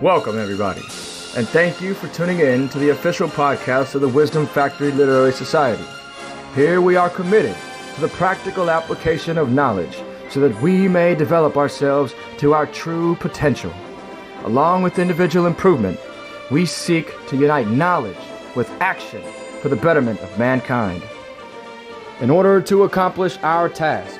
Welcome, everybody, and thank you for tuning in to the official podcast of the Wisdom Factory Literary Society. Here we are committed to the practical application of knowledge so that we may develop ourselves to our true potential. Along with individual improvement, we seek to unite knowledge with action for the betterment of mankind. In order to accomplish our task,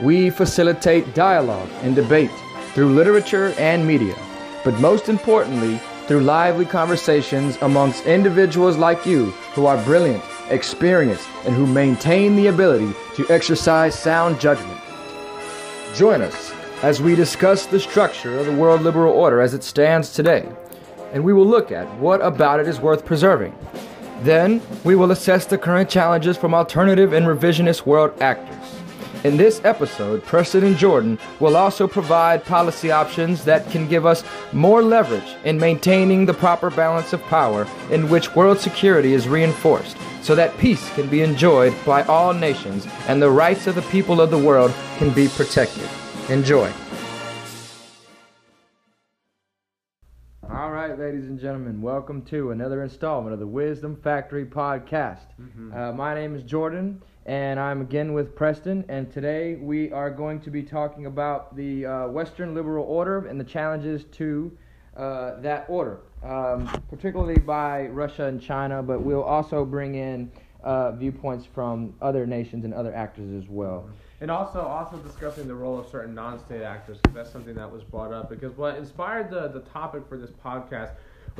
we facilitate dialogue and debate through literature and media, but most importantly, through lively conversations amongst individuals like you who are brilliant, experienced, and who maintain the ability to exercise sound judgment. Join us as we discuss the structure of the world liberal order as it stands today, and we will look at what about it is worth preserving. Then, we will assess the current challenges from alternative and revisionist world actors. In this episode, Preston and Jordan will also provide policy options that can give us more leverage in maintaining the proper balance of power in which world security is reinforced so that peace can be enjoyed by all nations and the rights of the people of the world can be protected. Enjoy. All right, ladies and gentlemen, welcome to another installment of the Wisdom Factory podcast. Uh, my name is Jordan, and I'm again with Preston. And today we are going to be talking about the uh, Western liberal order and the challenges to uh, that order, um, particularly by Russia and China. But we'll also bring in uh, viewpoints from other nations and other actors as well. And also, also discussing the role of certain non-state actors, because that's something that was brought up. Because what inspired the the topic for this podcast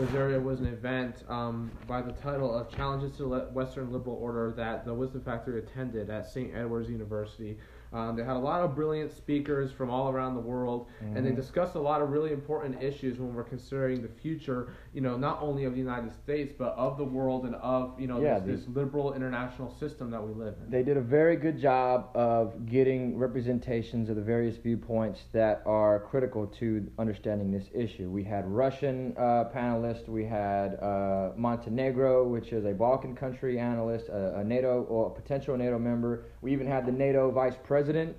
there was an event um, by the title of "Challenges to the Western Liberal Order" that the Wisdom Factory attended at St. Edward's University. Um, they had a lot of brilliant speakers from all around the world, and they Mhm. discussed a lot of really important issues when we're considering the future. You know, not only of the United States, but of the world and of you know Yeah, this, this liberal international system that we live in. They did a very good job of getting representations of the various viewpoints that are critical to understanding this issue. We had Russian uh, panelists, we had uh, Montenegro, which is a Balkan country analyst, a, a NATO or a potential NATO member. We even had the NATO vice president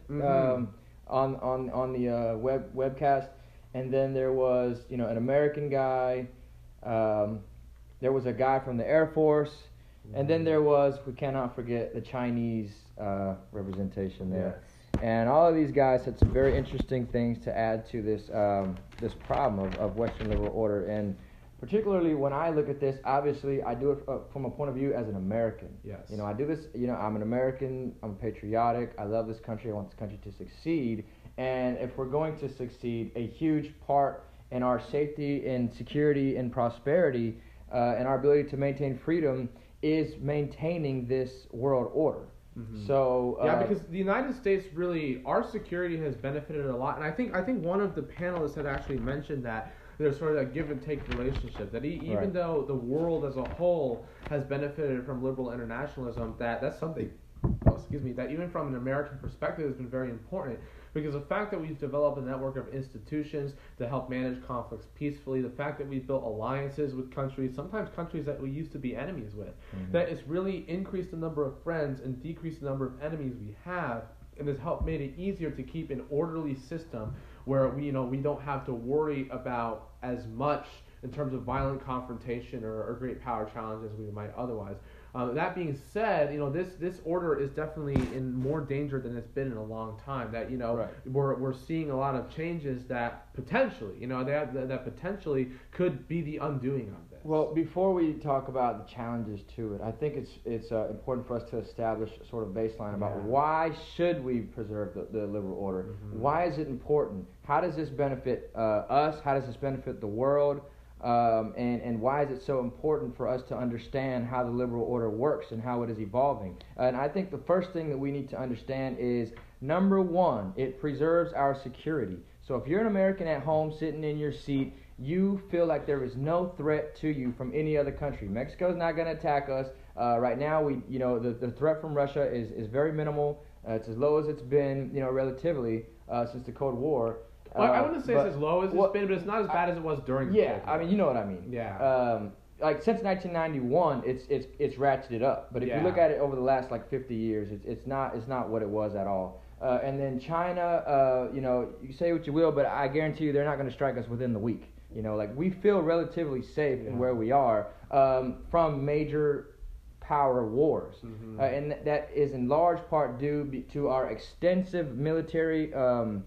Mhm. um, on on on the uh, web webcast, and then there was you know an American guy. Um, there was a guy from the Air Force. And then there was, we cannot forget, the Chinese uh, representation there. And all of these guys had some very interesting things to add to this um, this problem of, of Western liberal order. And particularly when I look at this, obviously I do it uh, from a point of view as an American. Yes. You know, I do this. You know, I'm an American. I'm patriotic. I love this country. I want this country to succeed. And if we're going to succeed, a huge part in our safety and security and prosperity uh, and our ability to maintain freedom is maintaining this world order. Mhm. So uh, Yeah, because the United States really, our security has benefited a lot, and I think I think one of the panelists had actually mentioned that there's sort of a give and take relationship. That e- even Right. though the world as a whole has benefited from liberal internationalism, that that's something. Oh, excuse me. That even from an American perspective has been very important because the fact that we've developed a network of institutions to help manage conflicts peacefully, the fact that we've built alliances with countries, sometimes countries that we used to be enemies with, Mhm. that it's really increased the number of friends and decreased the number of enemies we have and has helped made it easier to keep an orderly system where we you know we don't have to worry about as much in terms of violent confrontation or, or great power challenge as we might otherwise. Uh, that being said, you know this this order is definitely in more danger than it's been in a long time. That you know Right. we're we're seeing a lot of changes that potentially you know that that, potentially could be the undoing of this. Well, before we talk about the challenges to it, I think it's it's uh, important for us to establish a sort of baseline about Yeah. why should we preserve the, the liberal order? Mhm. Why is it important? How does this benefit uh, us? How does this benefit the world? Um, and and why is it so important for us to understand how the liberal order works and how it is evolving? And I think the first thing that we need to understand is number one, it preserves our security. So if you're an American at home sitting in your seat you feel like there is no threat to you from any other country. Mexico's not going to attack us. Uh, right now, we, you know, the, the threat from Russia is, is very minimal. Uh, it's as low as it's been, you know, relatively uh, since the Cold War. Well, I Uh, wouldn't say but- it's as low as well, it's been, but it's not as bad as it was during. the Yeah, I mean, you know what I mean. Yeah. Um, like since 1991, it's it's it's ratcheted up. But if Yeah. you look at it over the last like 50 years, it's it's not it's not what it was at all. Uh, and then China, uh, you know, you say what you will, but I guarantee you they're not going to strike us within the week. You know, like we feel relatively safe in where we are um, from major power wars, Mhm. uh, and th- that is in large part due be- to our extensive military um,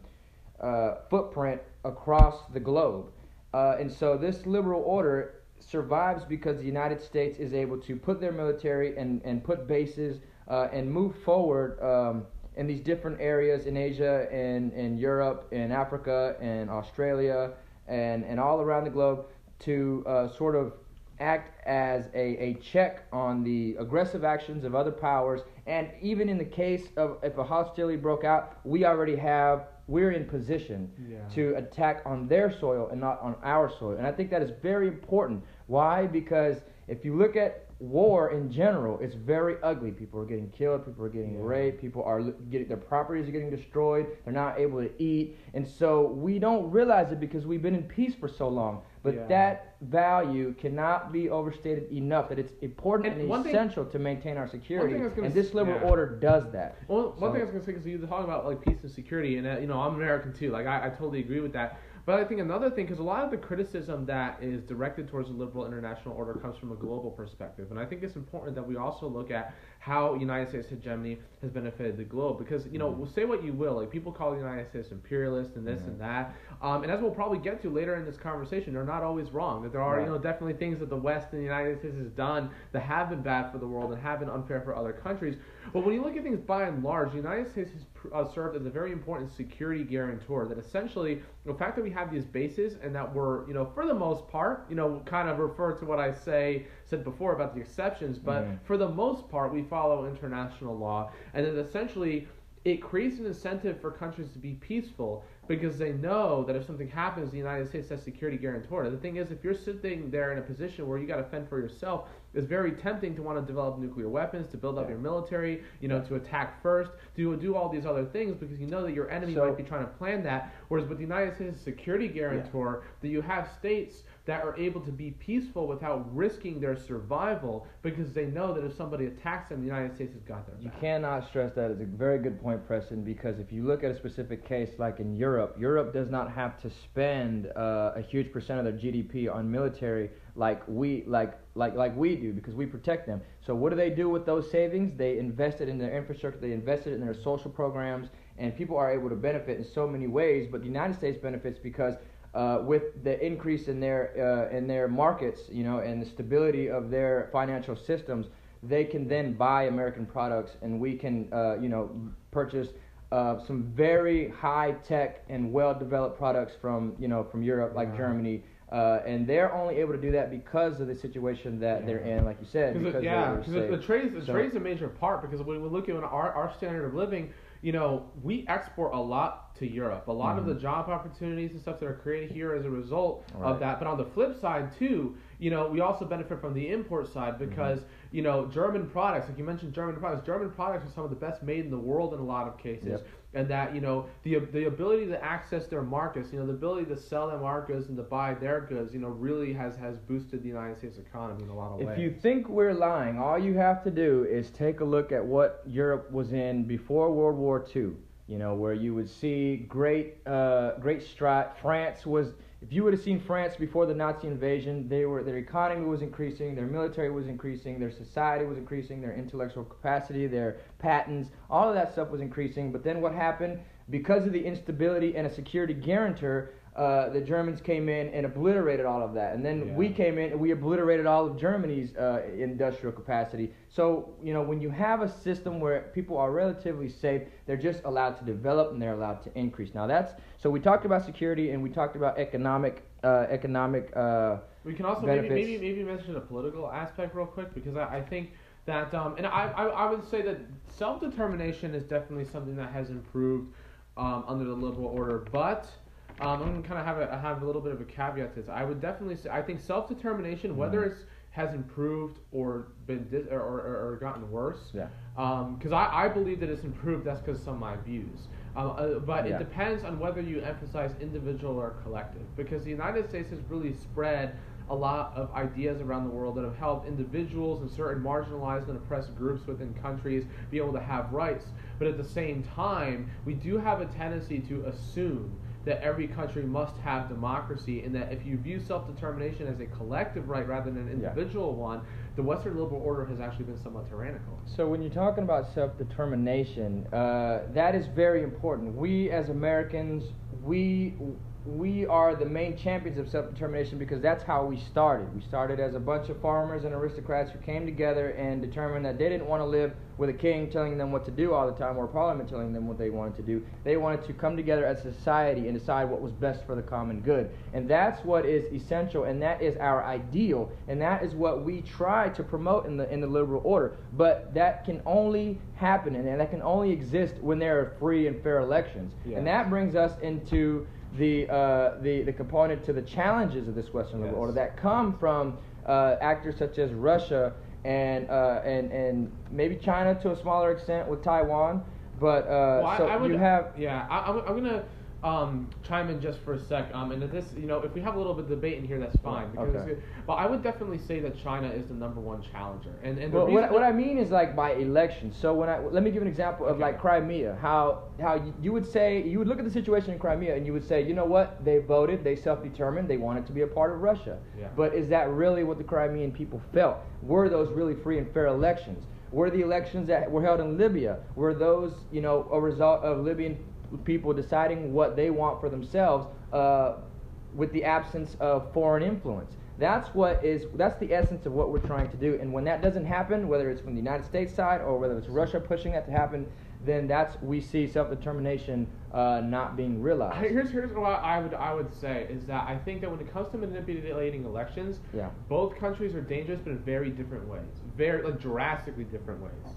uh, footprint across the globe. Uh, and so this liberal order survives because the United States is able to put their military and, and put bases uh, and move forward um, in these different areas in Asia and in Europe and Africa and Australia and, and all around the globe to uh, sort of act as a, a check on the aggressive actions of other powers. And even in the case of if a hostility broke out, we already have, we're in position Yeah. to attack on their soil and not on our soil. And I think that is very important. Why? Because if you look at war in general, it's very ugly. People are getting killed, people are getting Yeah. raped, people are getting their properties are getting destroyed, they're not able to eat. And so we don't realize it because we've been in peace for so long. But Yeah. that value cannot be overstated enough that it's important And and, one thing- essential to maintain our security. I was gonna And this liberal yeah. order does that. Well, one So- thing I was gonna say is you talking about like peace and security, and uh, you know I'm American too. Like I, I totally agree with that. But I think another thing, because a lot of the criticism that is directed towards the liberal international order comes from a global perspective, and I think it's important that we also look at how United States hegemony has benefited the globe. Because you know, Mm-hmm. say what you will, like people call the United States imperialist and this and that, um, and as we'll probably get to later in this conversation, they're not always wrong. That there are Right. you know definitely things that the West and the United States has done that have been bad for the world and have been unfair for other countries. But when you look at things by and large, the United States has uh, served as a very important security guarantor. That essentially, the fact that we have these bases and that we're, you know, for the most part, you know, kind of refer to what I say said before about the exceptions, but Mhm. for the most part, we follow international law, and that essentially. It creates an incentive for countries to be peaceful because they know that if something happens, the United States has security guarantor. The thing is, if you're sitting there in a position where you got to fend for yourself, it's very tempting to want to develop nuclear weapons, to build up Yeah. your military, you know, to attack first, to do all these other things because you know that your enemy So- might be trying to plan that. Whereas with the United States security guarantor, that you have states that are able to be peaceful without risking their survival because they know that if somebody attacks them, the United States has got their back. You cannot stress that. It's a very good point, Preston, because if you look at a specific case like in Europe, Europe does not have to spend uh, a huge percent of their GDP on military like we like like like we do because we protect them. So what do they do with those savings? They invest it in their infrastructure, they invest it in their social programs, and people are able to benefit in so many ways. But the United States benefits because uh, with the increase in their uh, in their markets, you know, and the stability of their financial systems, they can then buy American products, and we can, uh, you know, purchase uh, some very high tech and well developed products from, you know, from Europe, like Yeah. Germany. Uh, and they're only able to do that because of the situation that they're in, like you said. Because Because it, yeah, because the trade the So- trade's a major part because when we look at our our standard of living, you know, we export a lot to Europe. A lot of the job opportunities and stuff that are created here as a result Mm-hmm. Right. of that. But on the flip side too, you know, we also benefit from the import side Mm-hmm. because you know German products, like you mentioned, German products. German products are some of the best made in the world in a lot of cases. Yep. And that you know the the ability to access their markets, you know, the ability to sell them our goods and to buy their goods, you know, really has has boosted the United States economy in a lot of ways. If you think we're lying, all you have to do is take a look at what Europe was in before World War II. You know, where you would see great, uh, great stride. France was. If you would have seen France before the Nazi invasion, they were their economy was increasing, their military was increasing, their society was increasing, their intellectual capacity, their patents, all of that stuff was increasing. But then what happened? Because of the instability and a security guarantor, uh, the Germans came in and obliterated all of that, and then Yeah. we came in and we obliterated all of Germany's uh, industrial capacity. So, you know, when you have a system where people are relatively safe, they're just allowed to develop and they're allowed to increase. Now, that's so we talked about security and we talked about economic, uh, economic. Uh, We can also maybe, maybe maybe mention the political aspect real quick because I, I think that um, and I, I I would say that self determination is definitely something that has improved um, under the liberal order, but um, I'm gonna kind of have a have a little bit of a caveat to this. I would definitely say I think self determination, whether it's has improved or been dis- or, or, or gotten worse, yeah. because I, I believe that it's improved. That's because some of my views. Um, uh, but Yeah. it depends on whether you emphasize individual or collective. Because the United States has really spread a lot of ideas around the world that have helped individuals and certain marginalized and oppressed groups within countries be able to have rights. But at the same time, we do have a tendency to assume that every country must have democracy, and that if you view self-determination as a collective right rather than an individual yeah. one, the Western liberal order has actually been somewhat tyrannical. So when you're talking about self-determination, uh, that is very important. We as Americans, we we are the main champions of self determination because that's how we started. We started as a bunch of farmers and aristocrats who came together and determined that they didn't want to live with a king telling them what to do all the time or a parliament telling them what they wanted to do. They wanted to come together as a society and decide what was best for the common good. And that's what is essential and that is our ideal and that is what we try to promote in the in the liberal order. But that can only happen and that can only exist when there are free and fair elections. Yes. And that brings us into the, uh, the, the component to the challenges of this Western liberal yes. order that come from uh, actors such as Russia and, uh, and, and maybe China to a smaller extent with Taiwan. But uh, well, so I, I would, you have. Yeah, I, I'm, I'm going to um, chime in just for a sec. Um, and this, you know, if we have a little bit of debate in here, that's fine. Because okay. But I would definitely say that China is the number one challenger. And, and well, what, what I mean is like by election. So when I let me give an example of okay. like Crimea, how how you, you would say you would look at the situation in Crimea and you would say, you know what, they voted, they self-determined, they wanted to be a part of Russia. Yeah. But is that really what the Crimean people felt? Were those really free and fair elections? Were the elections that were held in Libya were those you know a result of Libyan people deciding what they want for themselves uh, with the absence of foreign influence. That's what is that's the essence of what we're trying to do. And when that doesn't happen, whether it's from the United States side or whether it's Russia pushing that to happen, then that's we see self-determination uh, not being realized. Here's here's what I would I would say is that I think that when it comes to manipulating elections, yeah. both countries are dangerous, but in very different ways, very like drastically different ways.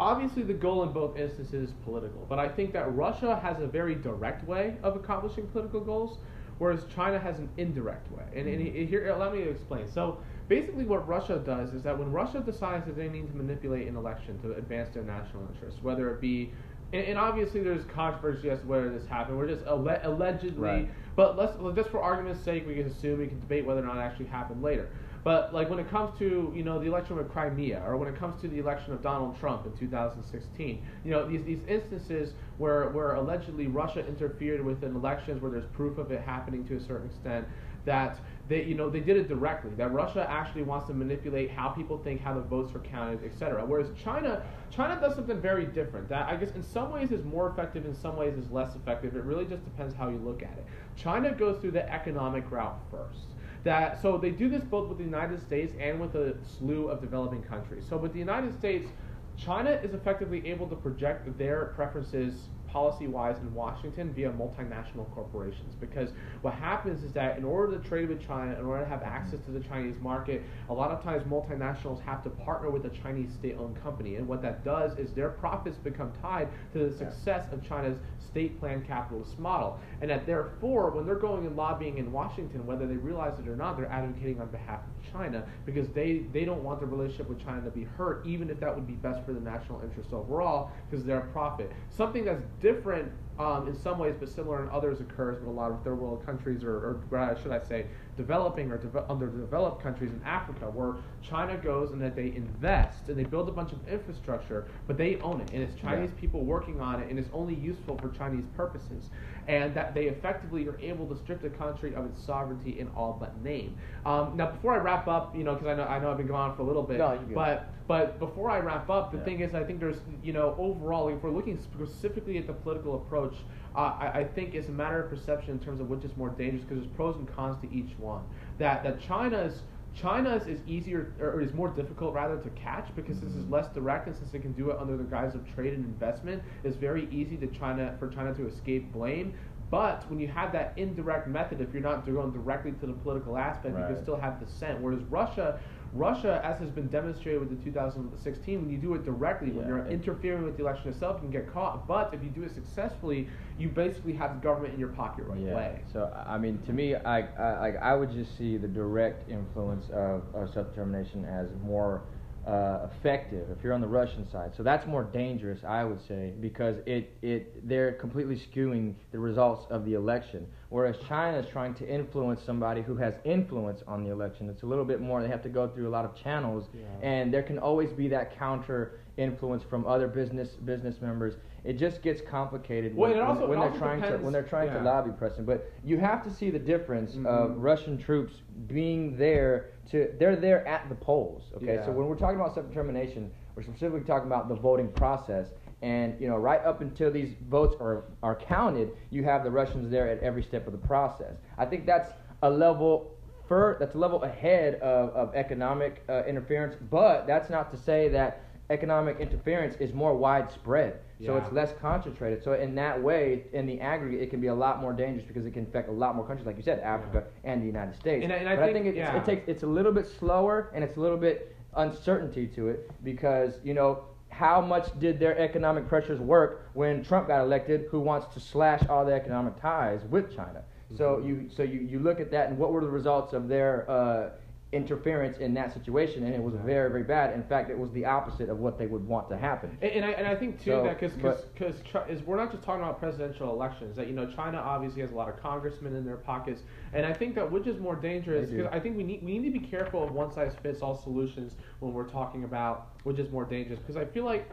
Obviously, the goal in both instances is political, but I think that Russia has a very direct way of accomplishing political goals, whereas China has an indirect way. And, and mm-hmm. here, allow me to explain. So, basically, what Russia does is that when Russia decides that they need to manipulate an election to advance their national interests, whether it be and, and, obviously there's controversy as to whether this happened. We're just alle- allegedly, right. but let's just for argument's sake, we can assume we can debate whether or not it actually happened later. But like when it comes to you know the election of Crimea, or when it comes to the election of Donald Trump in 2016, you know these these instances where where allegedly Russia interfered with an elections where there's proof of it happening to a certain extent, that they you know they did it directly. That Russia actually wants to manipulate how people think, how the votes are counted, etc. Whereas China China does something very different. That I guess in some ways is more effective, in some ways is less effective. It really just depends how you look at it. China goes through the economic route first that so they do this both with the United States and with a slew of developing countries. So with the United States, China is effectively able to project their preferences policy wise in Washington via multinational corporations. Because what happens is that in order to trade with China, in order to have access to the Chinese market, a lot of times multinationals have to partner with a Chinese state owned company. And what that does is their profits become tied to the success of China's state planned capitalist model. And that therefore, when they're going and lobbying in Washington, whether they realize it or not, they're advocating on behalf of China because they, they don't want the relationship with China to be hurt, even if that would be best for the national interest overall, because they're a profit. Something that's different um, in some ways, but similar in others occurs with a lot of third world countries, or, or should I say, developing or de- underdeveloped countries in Africa, where China goes and that they invest and they build a bunch of infrastructure, but they own it, and it's Chinese yeah. people working on it, and it's only useful for Chinese purposes, and that they effectively are able to strip the country of its sovereignty in all but name. Um, now, before I wrap up, you know, because I know I know I've been going on for a little bit, no, but but before I wrap up, the yeah. thing is, I think there's, you know, overall, if we're looking specifically at the political approach uh, I, I, think it's a matter of perception in terms of which is more dangerous because there's pros and cons to each one. That that China's China's is easier or is more difficult rather to catch because this is less direct and since they can do it under the guise of trade and investment, it's very easy to China for China to escape blame. But when you have that indirect method, if you're not going directly to the political aspect, right. you can still have dissent. Whereas Russia, Russia, as has been demonstrated with the 2016, when you do it directly, yeah, when you're interfering with the election itself, you can get caught. But if you do it successfully, you basically have the government in your pocket right yeah. away. So I mean, to me, I, I I would just see the direct influence of, of self-determination as more uh, effective if you're on the Russian side. So that's more dangerous, I would say, because it, it they're completely skewing the results of the election. Whereas China is trying to influence somebody who has influence on the election. It's a little bit more. They have to go through a lot of channels, Yeah. and there can always be that counter influence from other business business members. It just gets complicated Well, when, also- when, when they're trying to when they're trying yeah. to lobby Preston. But you have to see the difference Mhm. of Russian troops being there to they're there at the polls. Okay, Yeah. so when we're talking about self determination, we're specifically talking about the voting process. And you know, right up until these votes are are counted, you have the Russians there at every step of the process. I think that's a level fur that's a level ahead of, of economic uh, interference, but that's not to say that economic interference is more widespread. So Yeah. it's less concentrated. So in that way, in the aggregate, it can be a lot more dangerous because it can affect a lot more countries, like you said, Africa and the United States. And I- and I but I think- think, it's, yeah. it takes it's a little bit slower and it's a little bit uncertainty to it because you know how much did their economic pressures work when Trump got elected, who wants to slash all the economic ties with China. So Mhm. you so you, you look at that and what were the results of their uh, interference in that situation, and it was very very bad. In fact, it was the opposite of what they would want to happen. And, and I and I think too So, that because because is we're not just talking about presidential elections. That you know China obviously has a lot of congressmen in their pockets, and I think that which is more dangerous because I think we need we need to be careful of one size fits all solutions when we're talking about which is more dangerous because I feel like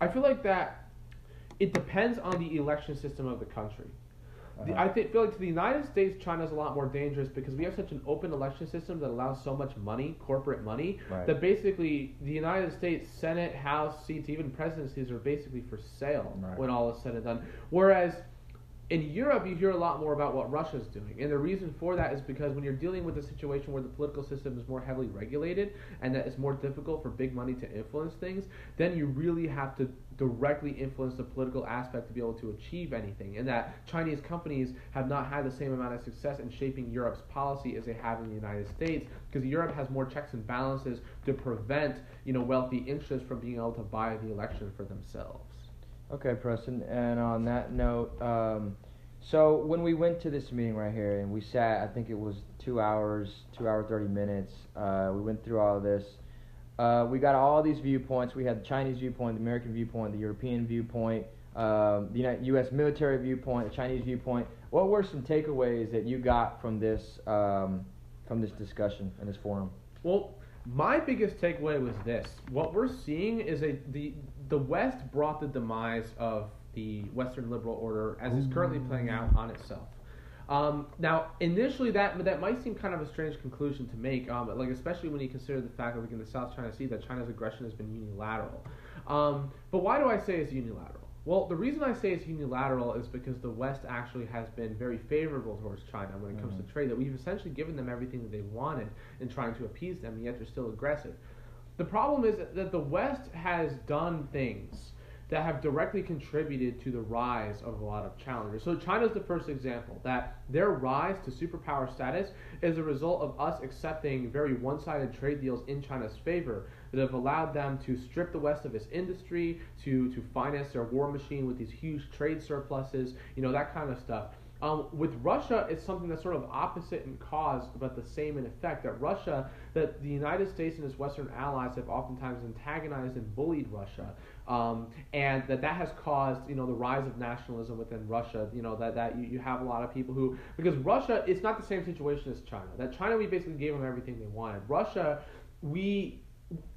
I feel like that it depends on the election system of the country. The, Uh-huh. I think, feel like to the United States, China's a lot more dangerous because we have such an open election system that allows so much money, corporate money, Right. that basically the United States Senate, House seats, even presidencies are basically for sale Right. when all is said and done. Whereas in Europe, you hear a lot more about what Russia's doing, and the reason for that is because when you're dealing with a situation where the political system is more heavily regulated and that it's more difficult for big money to influence things, then you really have to directly influence the political aspect to be able to achieve anything. And that Chinese companies have not had the same amount of success in shaping Europe's policy as they have in the United States, because Europe has more checks and balances to prevent you know wealthy interests from being able to buy the election for themselves. Okay, Preston. And on that note, um, so when we went to this meeting right here and we sat, I think it was two hours, two hour thirty minutes. Uh, we went through all of this. Uh, we got all these viewpoints. We had the Chinese viewpoint, the American viewpoint, the European viewpoint, um, the U.S. military viewpoint, the Chinese viewpoint. What were some takeaways that you got from this um, from this discussion and this forum? Well, my biggest takeaway was this: what we're seeing is a the the West brought the demise of the Western liberal order as is currently playing out on itself. Um, now, initially, that that might seem kind of a strange conclusion to make, um, like especially when you consider the fact that, like in the South China Sea, that China's aggression has been unilateral. Um, but why do I say it's unilateral? Well, the reason I say it's unilateral is because the West actually has been very favorable towards China when it comes Mhm. to trade. That we've essentially given them everything that they wanted in trying to appease them, and yet they're still aggressive. The problem is that the West has done things that have directly contributed to the rise of a lot of challengers. So China's the first example that their rise to superpower status is a result of us accepting very one-sided trade deals in China's favor that have allowed them to strip the West of its industry, to to finance their war machine with these huge trade surpluses, you know that kind of stuff. Um, with Russia, it's something that's sort of opposite in cause, but the same in effect. That Russia, that the United States and its Western allies have oftentimes antagonized and bullied Russia, um, and that that has caused, you know, the rise of nationalism within Russia. You know that that you, you have a lot of people who, because Russia, it's not the same situation as China. That China, we basically gave them everything they wanted. Russia, we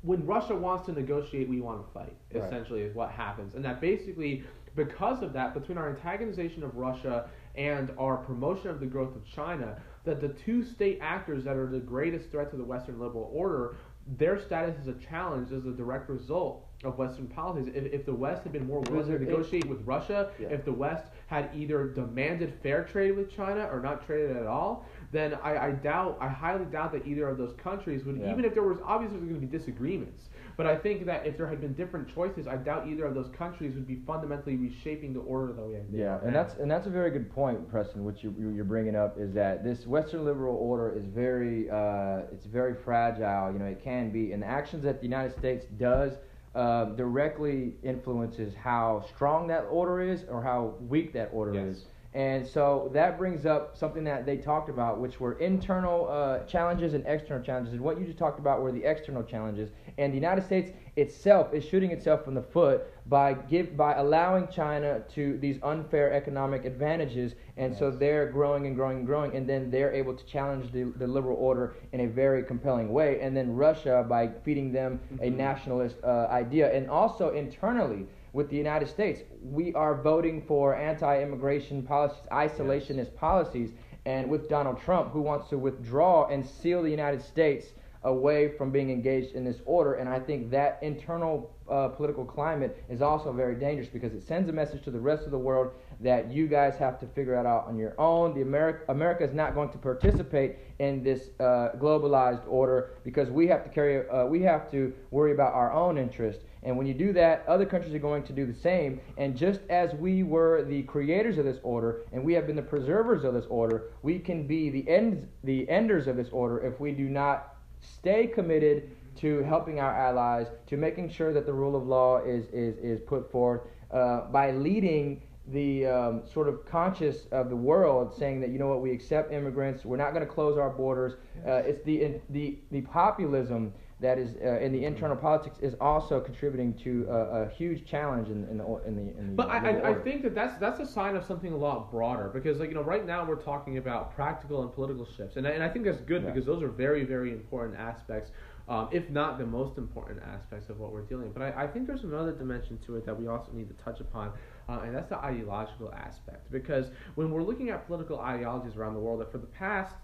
when Russia wants to negotiate, we want to fight. Right. Essentially, is what happens, and that basically because of that, between our antagonization of Russia and our promotion of the growth of China, that the two state actors that are the greatest threat to the Western liberal order, their status as a challenge is a direct result of Western policies. If, if the West had been more willing to it- negotiate with Russia, Yeah. if the West had either demanded fair trade with China or not traded at all, then I, I doubt, I highly doubt that either of those countries would, Yeah. even if there was obviously going to be disagreements, but I think that if there had been different choices, I doubt either of those countries would be fundamentally reshaping the order that we have. Yeah, and that's and that's a very good point, Preston. Which you you- you're bringing up is that this Western liberal order is very uh, it's very fragile. You know, it can be, and the actions that the United States does uh, directly influences how strong that order is or how weak that order Yes. is. And so that brings up something that they talked about, which were internal uh, challenges and external challenges. And what you just talked about were the external challenges. And the United States itself is shooting itself in the foot by give by allowing China to these unfair economic advantages, and yes. so they're growing and growing and growing, and then they're able to challenge the, the liberal order in a very compelling way, and then Russia by feeding them mm-hmm. a nationalist uh, idea, and also internally with the United States, we are voting for anti-immigration policies, isolationist yes. policies, and with Donald Trump, who wants to withdraw and seal the United States away from being engaged in this order. And I think that internal uh, political climate is also very dangerous because it sends a message to the rest of the world that you guys have to figure it out on your own. The America, America is not going to participate in this uh, globalized order because we have to carry, uh, we have to worry about our own interest. And when you do that, other countries are going to do the same. And just as we were the creators of this order, and we have been the preservers of this order, we can be the ends, the enders of this order if we do not stay committed to helping our allies, to making sure that the rule of law is, is, is put forth uh, by leading the um, sort of conscious of the world saying that, you know what, we accept immigrants, we're not going to close our borders. Uh, it's the, the, the populism that is uh, in the internal politics is also contributing to a, a huge challenge in, in, the in the in the. But I, I, I, think that that's that's a sign of something a lot broader because like you know right now we're talking about practical and political shifts and I, and I think that's good yeah. because those are very very important aspects. Um, if not the most important aspects of what we're dealing. With. But I, I, think there's another dimension to it that we also need to touch upon, uh, and that's the ideological aspect. Because when we're looking at political ideologies around the world, that for the past,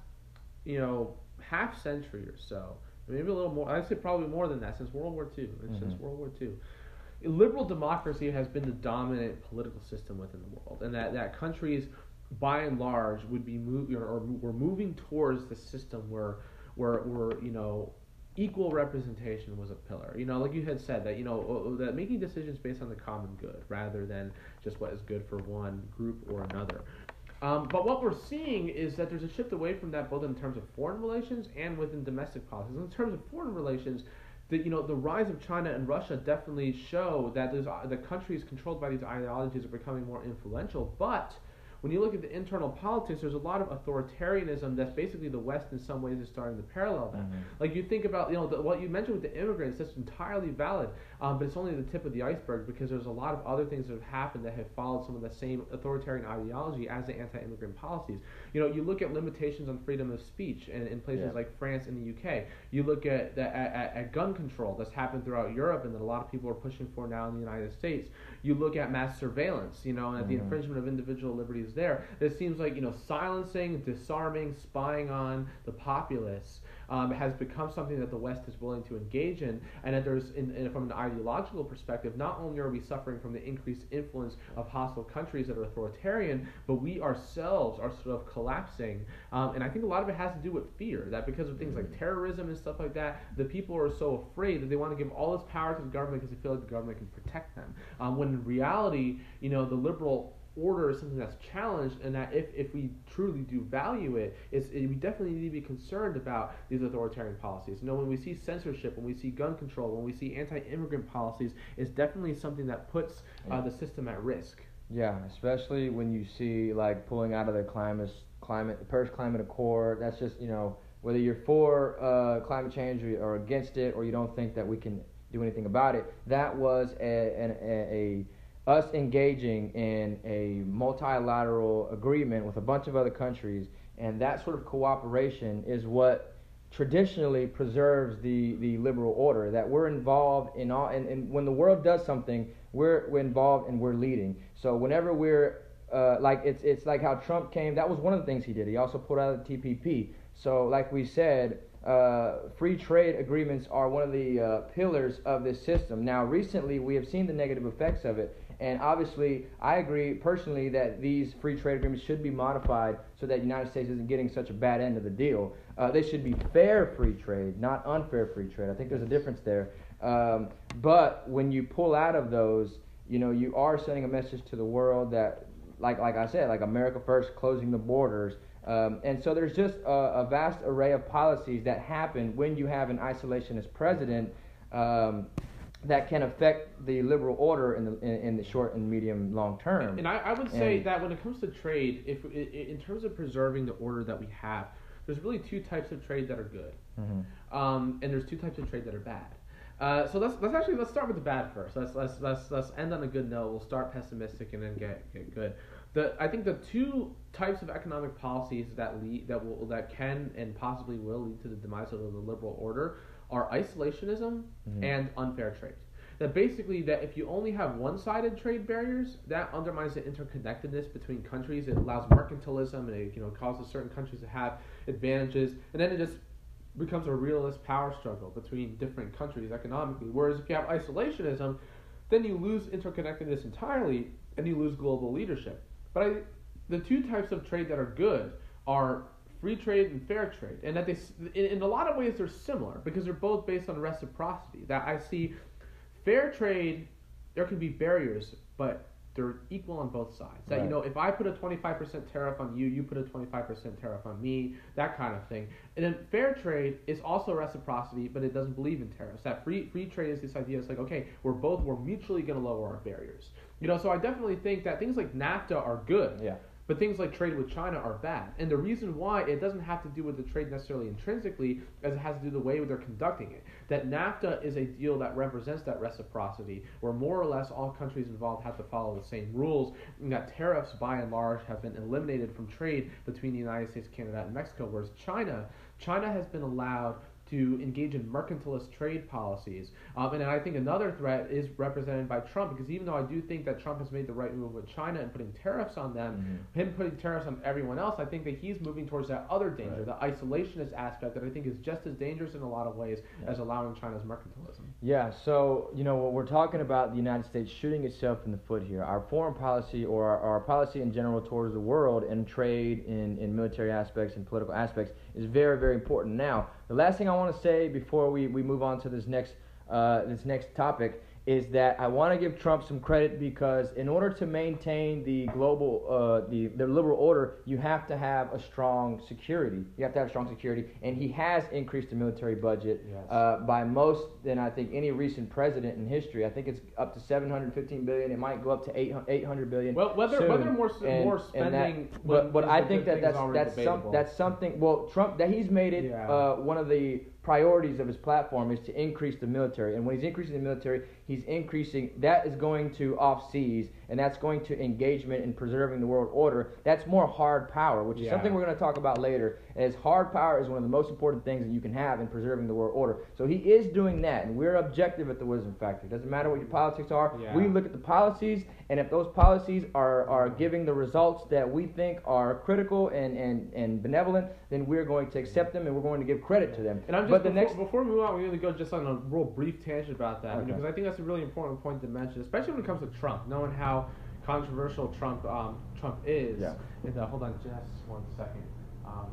you know, half century or so, maybe a little more. I'd say probably more than that since World War II. Mm-hmm. Since World War II, liberal democracy has been the dominant political system within the world, and that that countries, by and large, would be moving or, or were moving towards the system where where where you know equal representation was a pillar. You know, like you had said that you know that making decisions based on the common good rather than just what is good for one group or another. Um, but what we're seeing is that there's a shift away from that both in terms of foreign relations and within domestic policies. In terms of foreign relations, the you know the rise of China and Russia definitely show that there's, the countries controlled by these ideologies are becoming more influential, but when you look at the internal politics, there's a lot of authoritarianism that's basically the West in some ways is starting to parallel that. Mm-hmm. Like you think about, you know, the, what you mentioned with the immigrants, that's entirely valid, um, but it's only the tip of the iceberg because there's a lot of other things that have happened that have followed some of the same authoritarian ideology as the anti-immigrant policies. You know, you look at limitations on freedom of speech in, in places yeah. like France and the UK. You look at, the, at, at gun control that's happened throughout Europe and that a lot of people are pushing for now in the United States. You look at mass surveillance, you know, and at mm-hmm. the infringement of individual liberties there. It seems like you know silencing, disarming, spying on the populace um, has become something that the West is willing to engage in, and that there's, in, in, from an ideological perspective, not only are we suffering from the increased influence of hostile countries that are authoritarian, but we ourselves are sort of collapsing. Um, and I think a lot of it has to do with fear, that because of things like terrorism and stuff like that, the people are so afraid that they want to give all this power to the government because they feel like the government can protect them. Um, when in reality, you know, the liberal order is something that's challenged, and that if, if we truly do value it, it's, it, we definitely need to be concerned about these authoritarian policies. You know, when we see censorship, when we see gun control, when we see anti-immigrant policies, it's definitely something that puts uh, the system at risk. Yeah, especially when you see like pulling out of the climate, climate, the Paris Climate Accord. That's just you know whether you're for uh, climate change or, or against it, or you don't think that we can do anything about it. That was a, a, a us engaging in a multilateral agreement with a bunch of other countries, and that sort of cooperation is what traditionally preserves the, the liberal order. That we're involved in all, and, and when the world does something, we're, we're involved and we're leading. So whenever we're uh, like it's it's like how Trump came. That was one of the things he did. He also put out the TPP. So like we said, uh, free trade agreements are one of the uh, pillars of this system. Now, recently we have seen the negative effects of it. And obviously, I agree personally that these free trade agreements should be modified so that the United States isn't getting such a bad end of the deal. Uh, they should be fair free trade, not unfair free trade. I think there's a difference there. Um, but when you pull out of those, you know, you are sending a message to the world that, like, like I said, like America first, closing the borders. Um, and so there's just a, a, vast array of policies that happen when you have an isolationist president. Um, that can affect the liberal order in the in, in the short and medium long term. And I, I would say and, that when it comes to trade, if in terms of preserving the order that we have, there's really two types of trade that are good, mm-hmm. um, and there's two types of trade that are bad. Uh, so let's let's actually let's start with the bad first. Let's let's let's let's end on a good note. We'll start pessimistic and then get get good. The I think the two types of economic policies that lead that will that can and possibly will lead to the demise of the liberal order are isolationism Mhm. and unfair trade. That basically that if you only have one-sided trade barriers, that undermines the interconnectedness between countries. It allows mercantilism and it you know causes certain countries to have advantages, and then it just becomes a realist power struggle between different countries economically. Whereas if you have isolationism, then you lose interconnectedness entirely and you lose global leadership. But I, the two types of trade that are good are free trade and fair trade, and that they, in, in a lot of ways, they're similar because they're both based on reciprocity. That I see, fair trade, there can be barriers, but they're equal on both sides. That you know, if I put a twenty five percent tariff on you, you put a twenty five percent tariff on me, that kind of thing. And then fair trade is also reciprocity, but it doesn't believe in tariffs. That free free trade is this idea. It's like okay, we're both we're mutually going to lower our barriers. You know, so I definitely think that things like NAFTA are good. Yeah. But things like trade with China are bad. And the reason why it doesn't have to do with the trade necessarily intrinsically, as it has to do the way they're conducting it. That NAFTA is a deal that represents that reciprocity, where more or less all countries involved have to follow the same rules, and that tariffs by and large have been eliminated from trade between the United States, Canada, and Mexico. Whereas China, China has been allowed to engage in mercantilist trade policies. Um, and I think another threat is represented by Trump, because even though I do think that Trump has made the right move with China and putting tariffs on them, Mhm. him putting tariffs on everyone else, I think that he's moving towards that other danger, Right. the isolationist aspect that I think is just as dangerous in a lot of ways Yeah. as allowing China's mercantilism. Yeah, so you know what we're talking about the United States shooting itself in the foot here. Our foreign policy or our, our policy in general towards the world and trade in, in military aspects and political aspects is very, very important. Now, the last thing I want to say before we, we move on to this next uh, this next topic is that I want to give Trump some credit because in order to maintain the global uh, the the liberal order, you have to have a strong security. You have to have strong security, and he has increased the military budget Yes. uh, by most than I think any recent president in history. I think it's up to 715 billion. It might go up to 800 800 billion. Well, whether soon. whether more And- more and that- spending, but but I think that that's that's some that's something. Well, Trump that he's made it Yeah. uh, one of the priorities of his platform is to increase the military. And when he's increasing the military, he's increasing that is going to off seas and that's going to engagement in preserving the world order. That's more hard power, which is Yeah. something we're going to talk about later. As hard power is one of the most important things that you can have in preserving the world order. So he is doing that, and we're objective at the Wisdom Factory. Doesn't matter what your politics are. Yeah. We look at the policies, and if those policies are, are giving the results that we think are critical and, and, and benevolent, then we're going to accept them and we're going to give credit to them. And I'm just but the before, next before we move on, we're going to go just on a real brief tangent about that Okay. because I think that's a really important point to mention, especially when it comes to Trump, knowing how controversial Trump um, Trump is. Yeah. And, uh, hold on, just one second. Um,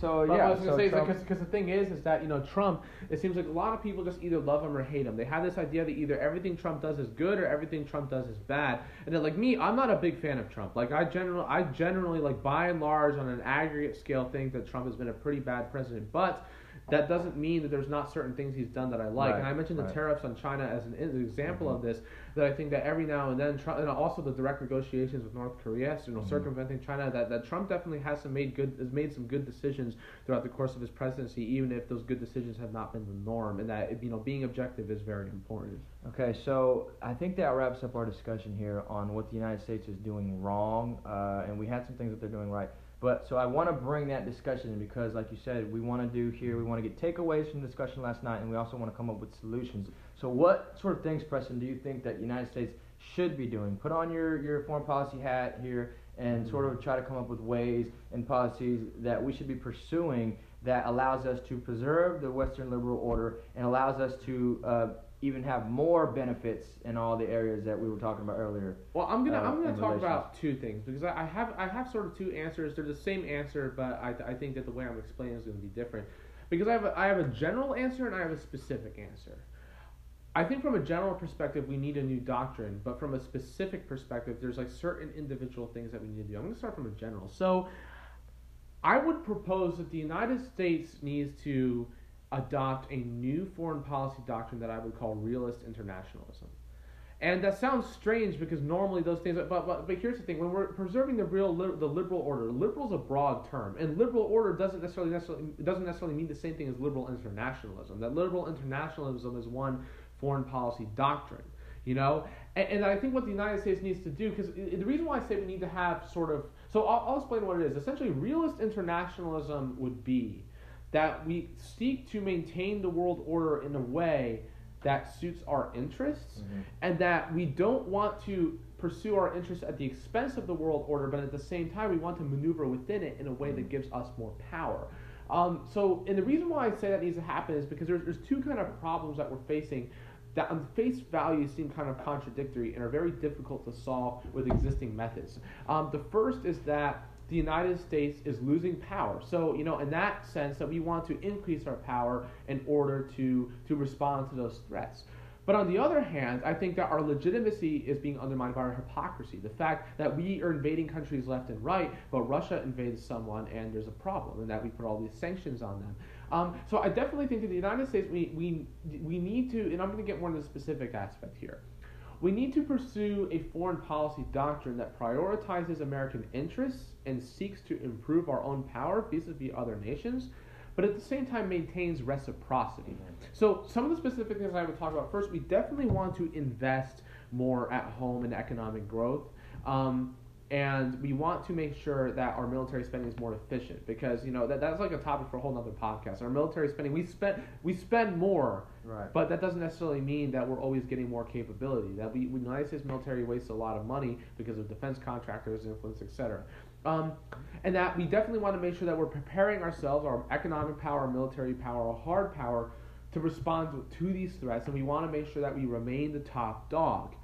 so But yeah, what I was gonna so say because the thing is is that you know Trump. It seems like a lot of people just either love him or hate him. They have this idea that either everything Trump does is good or everything Trump does is bad. And then like me, I'm not a big fan of Trump. Like I generally, I generally like by and large on an aggregate scale think that Trump has been a pretty bad president. But that doesn't mean that there's not certain things he's done that I like. Right, and I mentioned the right. tariffs on China as an, an example Mhm. of this. That I think that every now and then, Trump, and also the direct negotiations with North Korea, you know, Mhm. circumventing China. That, that Trump definitely has some made good has made some good decisions throughout the course of his presidency, even if those good decisions have not been the norm. And that you know, being objective is very important. Okay, so I think that wraps up our discussion here on what the United States is doing wrong, uh, and we had some things that they're doing right. But so I want to bring that discussion because, like you said, we want to do here. We want to get takeaways from the discussion last night, and we also want to come up with solutions. So, what sort of things, Preston, do you think that the United States should be doing? Put on your your foreign policy hat here and sort of try to come up with ways and policies that we should be pursuing that allows us to preserve the Western liberal order and allows us to uh, even have more benefits in all the areas that we were talking about earlier. Well, I'm gonna Uh, I'm gonna talk about two things because I, I have I have sort of two answers. They're the same answer, but I, I think that the way I'm explaining is going to be different because I have a, I have a general answer and I have a specific answer. I think from a general perspective we need a new doctrine, but from a specific perspective there's like certain individual things that we need to do. I'm going to start from a general. So I would propose that the United States needs to adopt a new foreign policy doctrine that I would call realist internationalism. And that sounds strange because normally those things. But but, but here's the thing: when we're preserving the real the liberal order, liberal is a broad term, and liberal order doesn't necessarily necessarily doesn't necessarily mean the same thing as liberal internationalism. That liberal internationalism is one foreign policy doctrine. You know, and, and I think what the United States needs to do, because the reason why I say we need to have sort of, so I'll, I'll explain what it is. Essentially, realist internationalism would be that we seek to maintain the world order in a way that suits our interests, mm-hmm. and that we don't want to pursue our interests at the expense of the world order, but at the same time, we want to maneuver within it in a way that mm-hmm. gives us more power. Um, so, and the reason why I say that needs to happen is because there's, there's two kind of problems that we're facing that on face value seem kind of contradictory and are very difficult to solve with existing methods. Um, the first is that the United States is losing power. So, you know, in that sense, that we want to increase our power in order to, to respond to those threats. But on the other hand, I think that our legitimacy is being undermined by our hypocrisy. The fact that we are invading countries left and right, but Russia invades someone and there's a problem, and that we put all these sanctions on them. Um, so I definitely think that the United States, we, we, we need to, and I'm going to get more into the specific aspect here. We need to pursue a foreign policy doctrine that prioritizes American interests and seeks to improve our own power vis a vis other nations, but at the same time maintains reciprocity. So, some of the specific things I would talk about first, we definitely want to invest more at home in economic growth. Um, and we want to make sure that our military spending is more efficient because you know that, that's like a topic for a whole other podcast. Our military spending we spend we spend more, right. but that doesn't necessarily mean that we're always getting more capability. That we, the United States military wastes a lot of money because of defense contractors, influence, etc. Um, and that we definitely want to make sure that we're preparing ourselves, our economic power, our military power, our hard power, to respond to these threats, and we want to make sure that we remain the top dog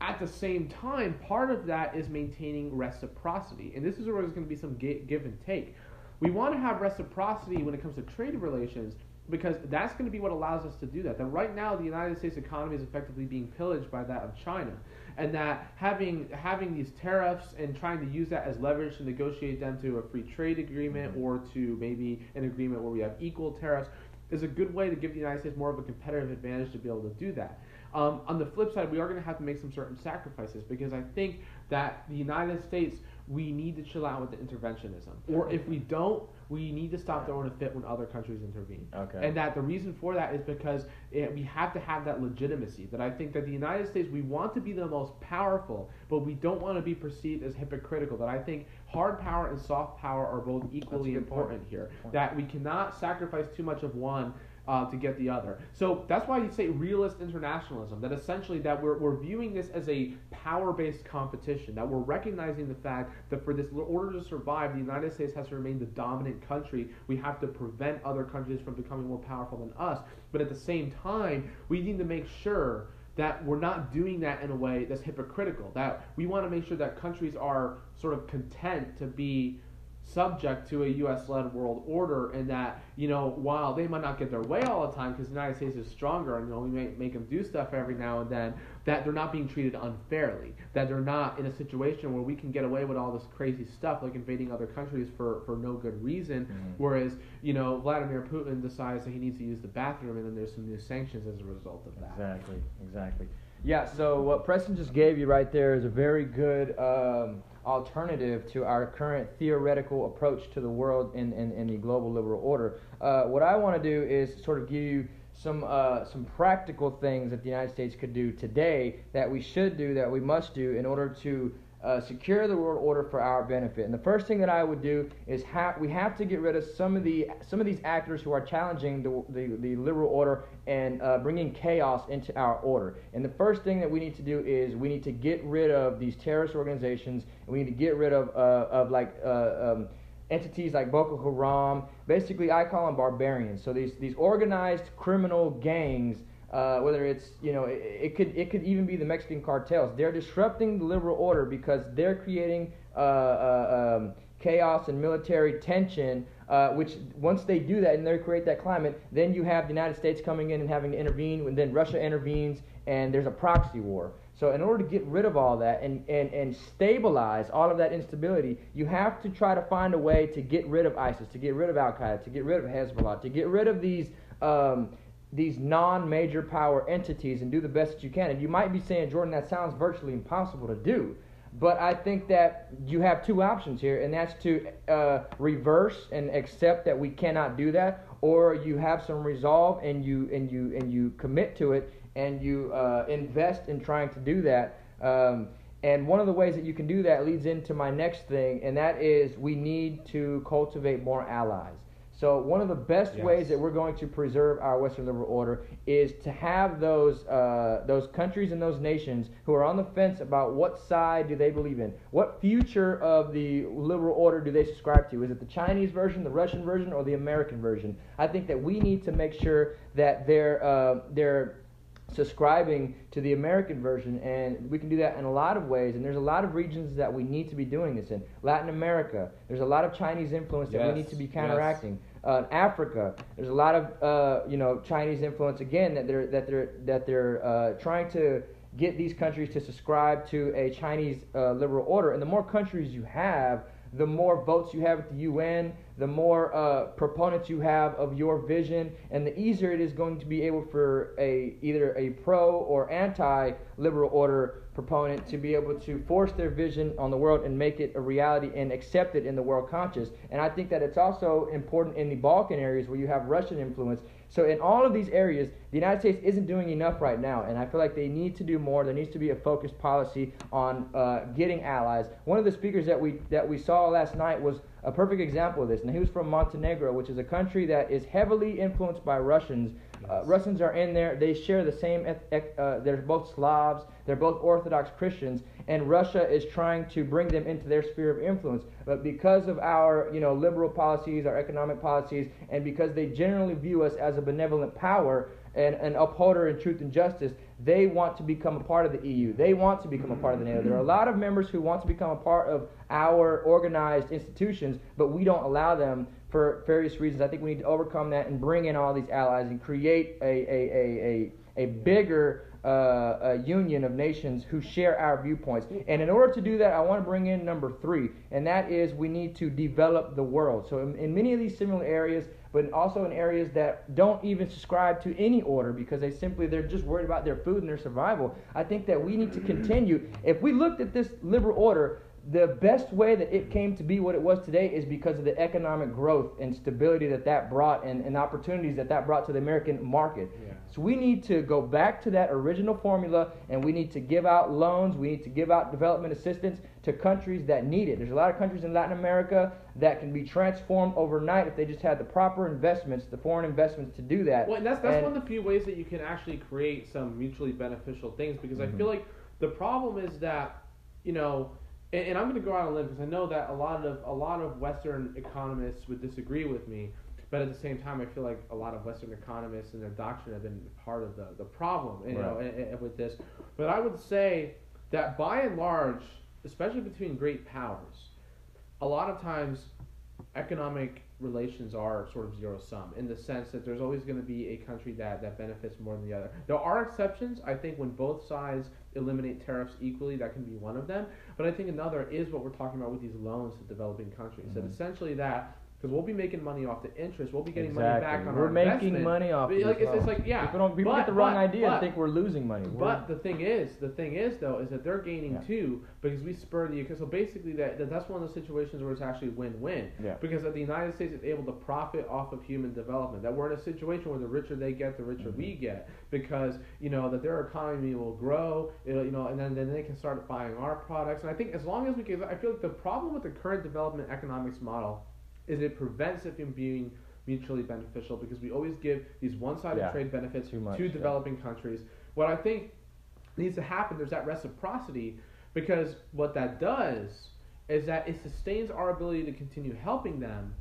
at the same time, part of that is maintaining reciprocity. And this is where there's going to be some give and take. We want to have reciprocity when it comes to trade relations because that's going to be what allows us to do that. That right now the United States economy is effectively being pillaged by that of China, and that having having these tariffs and trying to use that as leverage to negotiate them to a free trade agreement mm-hmm. or to maybe an agreement where we have equal tariffs is a good way to give the United States more of a competitive advantage to be able to do that. Um, on the flip side, we are going to have to make some certain sacrifices because I think that the United States, we need to chill out with the interventionism. Or if we don't, we need to stop throwing a fit when other countries intervene. Okay. And that the reason for that is because it, we have to have that legitimacy. That I think that the United States, we want to be the most powerful, but we don't want to be perceived as hypocritical. That I think hard power and soft power are both equally important point. here. That we cannot sacrifice too much of one uh, to get the other. So that's why you say realist internationalism. That essentially that we're, we're viewing this as a power-based competition. That we're recognizing the fact that for this order to survive, the United States has to remain the dominant country. We have to prevent other countries from becoming more powerful than us. But at the same time, we need to make sure that we're not doing that in a way that's hypocritical. That we want to make sure that countries are sort of content to be subject to a U.S. led world order, and that you know while they might not get their way all the time because the United States is stronger, and you know we may make them do stuff every now and then, that they're not being treated unfairly, that they're not in a situation where we can get away with all this crazy stuff like invading other countries for for no good reason, mm-hmm. whereas you know Vladimir Putin decides that he needs to use the bathroom, and then there's some new sanctions as a result of that. Exactly, exactly. Yeah. So what Preston just gave you right there is a very good. Um, alternative to our current theoretical approach to the world in, in, in the global liberal order. Uh, what I want to do is sort of give you some uh, some practical things that the United States could do today that we should do that we must do in order to uh, secure the world order for our benefit. And the first thing that I would do is ha- we have to get rid of some of the some of these actors who are challenging the the, the liberal order and uh, bringing chaos into our order. And the first thing that we need to do is we need to get rid of these terrorist organizations, and we need to get rid of uh, of like. Uh, um, entities like Boko Haram, basically I call them barbarians. So these, these organized criminal gangs uh, whether it's you know it, it, could it could even be the Mexican cartels. They're disrupting the liberal order because they're creating uh, uh, um, chaos and military tension. Uh, which once they do that and they create that climate, then you have the United States coming in and having to intervene, and then Russia intervenes, and there's a proxy war. So in order to get rid of all that and, and, and stabilize all of that instability, you have to try to find a way to get rid of ISIS, to get rid of Al Qaeda, to get rid of Hezbollah, to get rid of these um, these non-major power entities and do the best that you can. And you might be saying, Jordan, that sounds virtually impossible to do. But I think that you have two options here, and that's to uh, reverse and accept that we cannot do that, or you have some resolve and you and you and you commit to it and you uh, invest in trying to do that. Um, and one of the ways that you can do that leads into my next thing, and that is we need to cultivate more allies. So one of the best Yes. ways that we're going to preserve our Western liberal order is to have those uh, those countries and those nations who are on the fence about what side do they believe in, what future of the liberal order do they subscribe to? Is it the Chinese version, the Russian version, or the American version? I think that we need to make sure that they're uh, they're subscribing to the American version, and we can do that in a lot of ways. And there's a lot of regions that we need to be doing this in. Latin America, there's a lot of Chinese influence that we need to be yes. counteracting. Uh, Africa, there's a lot of uh, you know Chinese influence again that they're that they're that they're uh, trying to get these countries to subscribe to a Chinese uh, liberal order. And the more countries you have, the more votes you have at the UN, the more uh, proponents you have of your vision, and the easier it is going to be able for a either a pro or anti liberal order proponent to be able to force their vision on the world and make it a reality and accept it in the world conscious. And I think that it's also important in the Balkan areas where you have Russian influence. So in all of these areas, the United States isn't doing enough right now, and I feel like they need to do more. There needs to be a focused policy on uh, getting allies. One of the speakers that we that we saw last night was a perfect example of this, and he was from Montenegro, which is a country that is heavily influenced by Russians. Uh, Russians are in there. They share the same. Uh, they're both Slavs. They're both Orthodox Christians, and Russia is trying to bring them into their sphere of influence. But because of our, you know, liberal policies, our economic policies, and because they generally view us as a benevolent power and an upholder in truth and justice, they want to become a part of the EU. They want to become a part of the NATO. There are a lot of members who want to become a part of our organized institutions, but we don't allow them for various reasons. I think we need to overcome that and bring in all these allies and create a a a a, a bigger uh, a union of nations who share our viewpoints. And in order to do that, I want to bring in number three, and that is we need to develop the world. So in, in many of these similar areas, but also in areas that don't even subscribe to any order because they simply they're just worried about their food and their survival. I think that we need to continue. If we looked at this liberal order, the best way that it came to be what it was today is because of the economic growth and stability that that brought and, and opportunities that that brought to the American market. Yeah. So we need to go back to that original formula and we need to give out loans, we need to give out development assistance to countries that need it. There's a lot of countries in Latin America that can be transformed overnight if they just had the proper investments, the foreign investments to do that. Well, and that's that's And- one of the few ways that you can actually create some mutually beneficial things because I Mhm. feel like the problem is that you know, and, and I'm going to go out on a limb because I know that a lot of a lot of Western economists would disagree with me, but at the same time, I feel like a lot of Western economists and their doctrine have been part of the the problem, you know, and, and with this. But I would say that by and large, especially between great powers, a lot of times economic relations are sort of zero sum in the sense that there's always going to be a country that, that benefits more than the other. There are exceptions. I think when both sides eliminate tariffs equally, that can be one of them. But I think another is what we're talking about with these loans to developing countries. That Mhm. essentially that because we'll be making money off the interest, we'll be getting exactly. money back on we're our making money off But, like, it's, it's like yeah, people don't people but, get the wrong but- idea and think we're losing money. We're- but the thing is, the thing is though, is that they're gaining Yeah. too because we spur the so basically that, that that's one of those situations where it's actually win-win. Yeah. Because the United States is able to profit off of human development. That we're in a situation where the richer they get, the richer Mm-hmm. we get. Because you know that their economy will grow. It'll, you know, and then then they can start buying our products. And I think as long as we can, I feel like the problem with the current development economics model is it prevents it from being mutually beneficial because we always give these one-sided Yeah, trade benefits much, to yeah. developing countries. What I think needs to happen, there's that reciprocity because what that does is that it sustains our ability to continue helping them,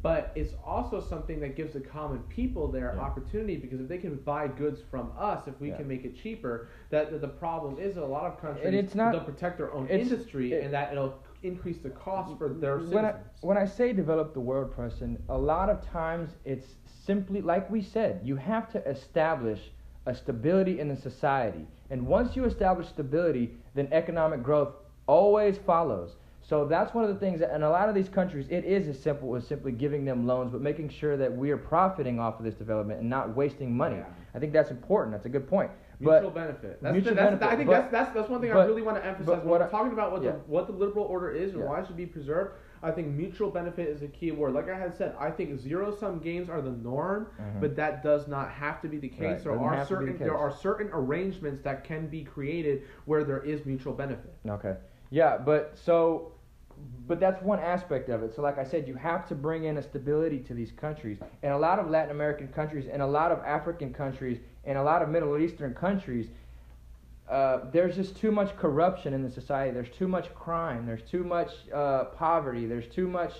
but it's also something that gives the common people their Yeah. opportunity because if they can buy goods from us, if we Yeah. can make it cheaper, that, that the problem is that a lot of countries And it's not- don't protect their own industry it- and that it'll increase the cost for their citizens. when I, when I say develop the world, Preston, a lot of times it's simply like we said. You have to establish a stability in the society, and once you establish stability, then economic growth always follows. So that's one of the things that in a lot of these countries, it is as simple as simply giving them loans, but making sure that we are profiting off of this development and not wasting money. Yeah. I think that's important. That's a good point. Mutual But benefit. That's, Mutual the, that's benefit, I think but- that's, that's that's one thing I really want to emphasize when we're I- talking about what yeah. the what the liberal order is and Yeah. why it should be preserved. I think mutual benefit is a key word. Like I had said, I think zero sum games are the norm, Mhm. but that does not have to be the case. Right, There doesn't are be the certain there are certain arrangements that can be created where there is mutual benefit. Okay. Yeah, but so, but that's one aspect of it. So, like I said, you have to bring in a stability to these countries, and a lot of Latin American countries, and a lot of African countries, and a lot of Middle Eastern countries. Uh, there's just too much corruption in the society. There's too much crime. There's too much uh, poverty. There's too much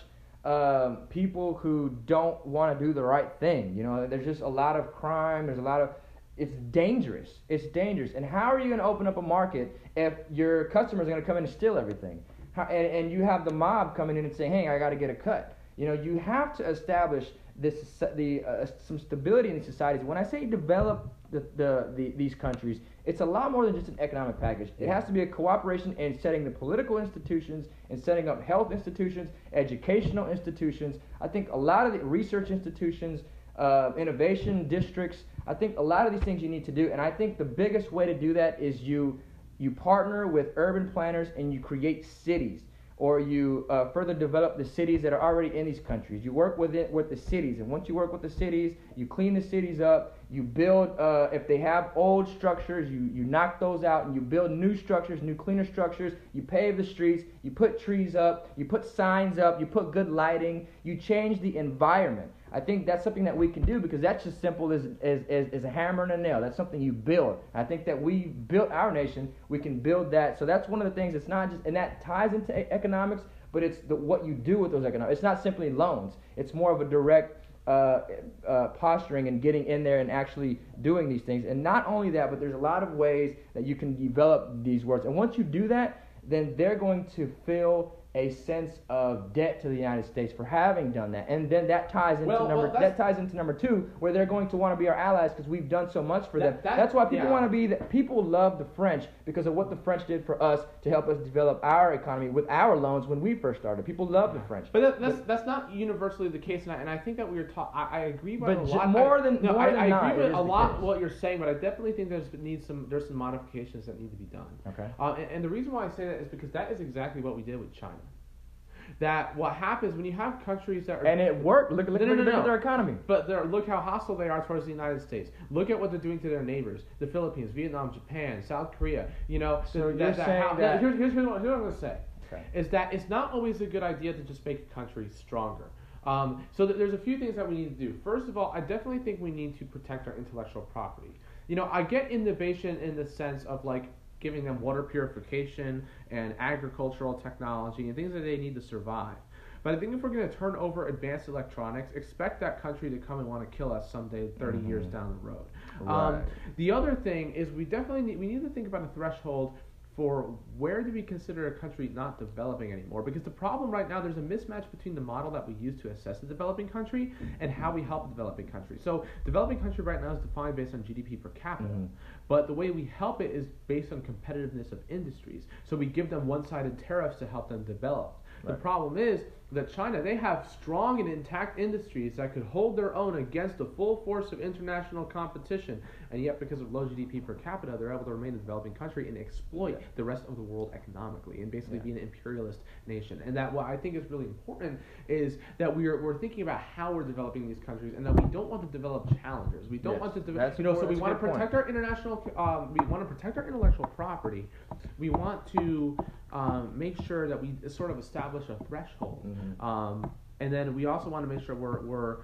um, people who don't want to do the right thing. You know, there's just a lot of crime. There's a lot of it's dangerous. It's dangerous. And how are you going to open up a market if your customers are going to come in and steal everything? How, and, and you have the mob coming in and saying, "Hey, I got to get a cut." You know, you have to establish this the uh, some stability in these societies. When I say develop the, the, the these countries, it's a lot more than just an economic package. It has to be a cooperation in setting the political institutions and setting up health institutions, educational institutions. I think a lot of the research institutions, uh, innovation districts. I think a lot of these things you need to do, and I think the biggest way to do that is you you partner with urban planners and you create cities or you uh, further develop the cities that are already in these countries. You work with it with the cities, and once you work with the cities, you clean the cities up. You build uh, if they have old structures, you you knock those out, and you build new structures, new cleaner structures. You pave the streets, you put trees up, you put signs up, you put good lighting. You change the environment. I think that's something that we can do because that's just simple as, as, as, as a hammer and a nail. That's something you build. I think that we built our nation. We can build that. So that's one of the things. It's not just, and that ties into economics, but it's the, what you do with those economics. It's not simply loans. It's more of a direct uh, uh, posturing and getting in there and actually doing these things. And not only that, but there's a lot of ways that you can develop these words. And once you do that, then they're going to feel a sense of debt to the United States for having done that, and then that ties into Well, number well, that ties into number two, where they're going to want to be our allies because we've done so much for That- them. that- That's why people yeah. want to be. that people love the French because of what the French did for us to help us develop our economy with our loans when we first started. People love the French. But that, that's that's not universally the case, and I, and I think that we were taught. I, I agree with But a lot. more I, than- no, more I, than I not, agree with a lot case. what you're saying, but I definitely think there's needs some there's some modifications that need to be done. Okay. Uh, and, and the reason why I say that is because that is exactly what we did with China. That what happens when you have countries that are And it worked. Look, look, No, no, look, no, at their economy. But they're, look how hostile they are towards the United States. Look at what they're doing to their neighbors: the Philippines, Vietnam, Japan, South Korea. You know, So that- you're that- saying how- that- here's, here's, here's what I'm going to say Okay. is that it's not always a good idea to just make a country stronger. Um, so th- there's a few things that we need to do. First of all, I definitely think we need to protect our intellectual property. You know, I get innovation in the sense of like giving them water purification and agricultural technology and things that they need to survive. But I think if we're going to turn over advanced electronics, expect that country to come and want to kill us someday, 30 years down the road. Um, Right. the other thing is we definitely need, we need to think about a threshold for where do we consider a country not developing anymore? Because the problem right now, there's a mismatch between the model that we use to assess a developing country and how we help a developing country. So, developing country right now is defined based on GDP per capita, Mhm. but the way we help it is based on competitiveness of industries. So, we give them one sided tariffs to help them develop. The problem is that China, they have strong and intact industries that could hold their own against the full force of international competition. And yet, because of low GDP per capita, they're able to remain a developing country and exploit the rest of the world economically and basically Yeah. be an imperialist nation. And that what I think is really important is that we're, we're thinking about how we're developing these countries and that we don't want to develop challengers. We don't Yes. want to develop, you know, so we want to good point. protect our international, um, we want to protect our intellectual property. We want to um, make sure that we sort of establish a threshold. Mhm. Um, and then we also want to make sure we're, we're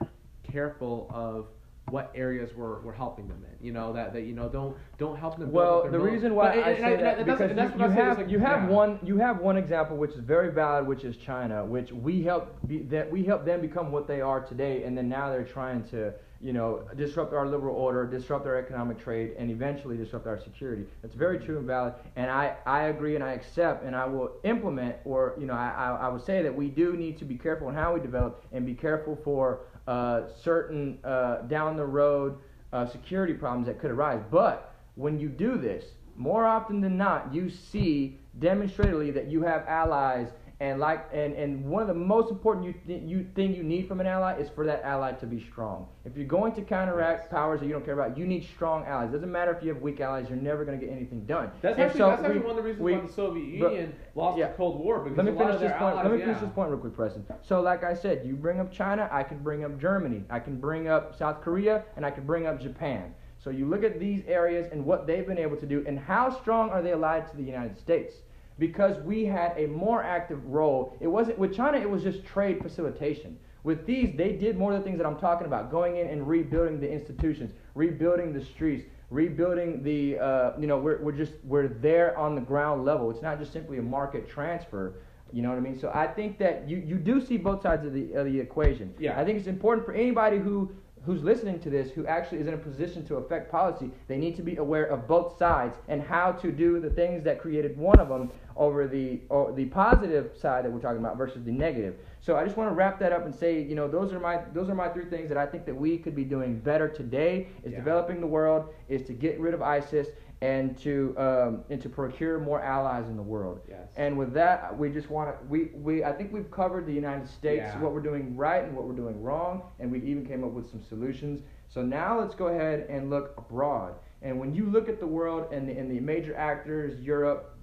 careful of what areas we're, we're helping them in. You know that, that you know don't don't help them. Well, the reason why But- I and say and that because that's you, you have like- you have yeah. one you have one example which is very valid, which is China, which we help be, that we help them become what they are today, and then now they're trying to you know disrupt our liberal order, disrupt our economic trade, and eventually disrupt our security. That's very true and valid, and I, I agree and I accept and I will implement or you know I, I, I would say that we do need to be careful in how we develop and be careful for uh, certain uh, down the road uh, security problems that could arise. But when you do this, more often than not, you see demonstratedly that you have allies And like, and, and one of the most important you, th- you thing you need from an ally is for that ally to be strong. If you're going to counteract Yes. powers that you don't care about, you need strong allies. Doesn't matter if you have weak allies; you're never going to get anything done. That's And actually, so that's actually we- one of the reasons we- why the Soviet but- Union lost yeah. the Cold War because Let me finish this point. allies, Let me yeah. finish this point real quick, Preston. So, like I said, you bring up China, I can bring up Germany, I can bring up South Korea, and I can bring up Japan. So you look at these areas and what they've been able to do, and how strong are they allied to the United States? Because we had a more active role. It wasn't with China; it was just trade facilitation. With these, they did more of the things that I'm talking about: going in and rebuilding the institutions, rebuilding the streets, rebuilding the. Uh, you know, we're, we're just we're there on the ground level. It's not just simply a market transfer. You know what I mean? So I think that you, you do see both sides of the of the equation. Yeah. I think it's important for anybody who who's listening to this who actually is in a position to affect policy. They need to be aware of both sides and how to do the things that created one of them over the the positive side that we're talking about versus the negative. So I just want to wrap that up and say, you know, those are my those are my three things that I think that we could be doing better today is Yeah. developing the world, is to get rid of ISIS and to um, and to procure more allies in the world. Yes. And with that, we just want to we, we I think we've covered the United States, Yeah. what we're doing right and what we're doing wrong, and we even came up with some solutions. So now let's go ahead and look abroad. And when you look at the world and the, and the major actors, Europe,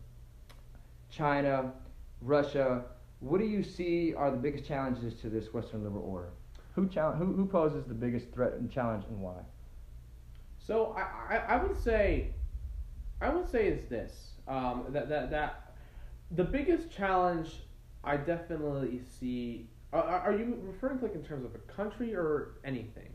China, Russia, what do you see are the biggest challenges to this Western liberal order? Who, challenge, who, who poses the biggest threat and challenge and why? So I, I, I would say, I would say it's this um, that that that the biggest challenge I definitely see. Are, are you referring to like in terms of a country or anything?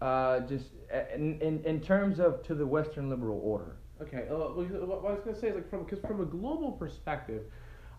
Uh, just uh, in, in, in terms of to the Western liberal order. Okay, uh, what what I was gonna say is like from because from a global perspective,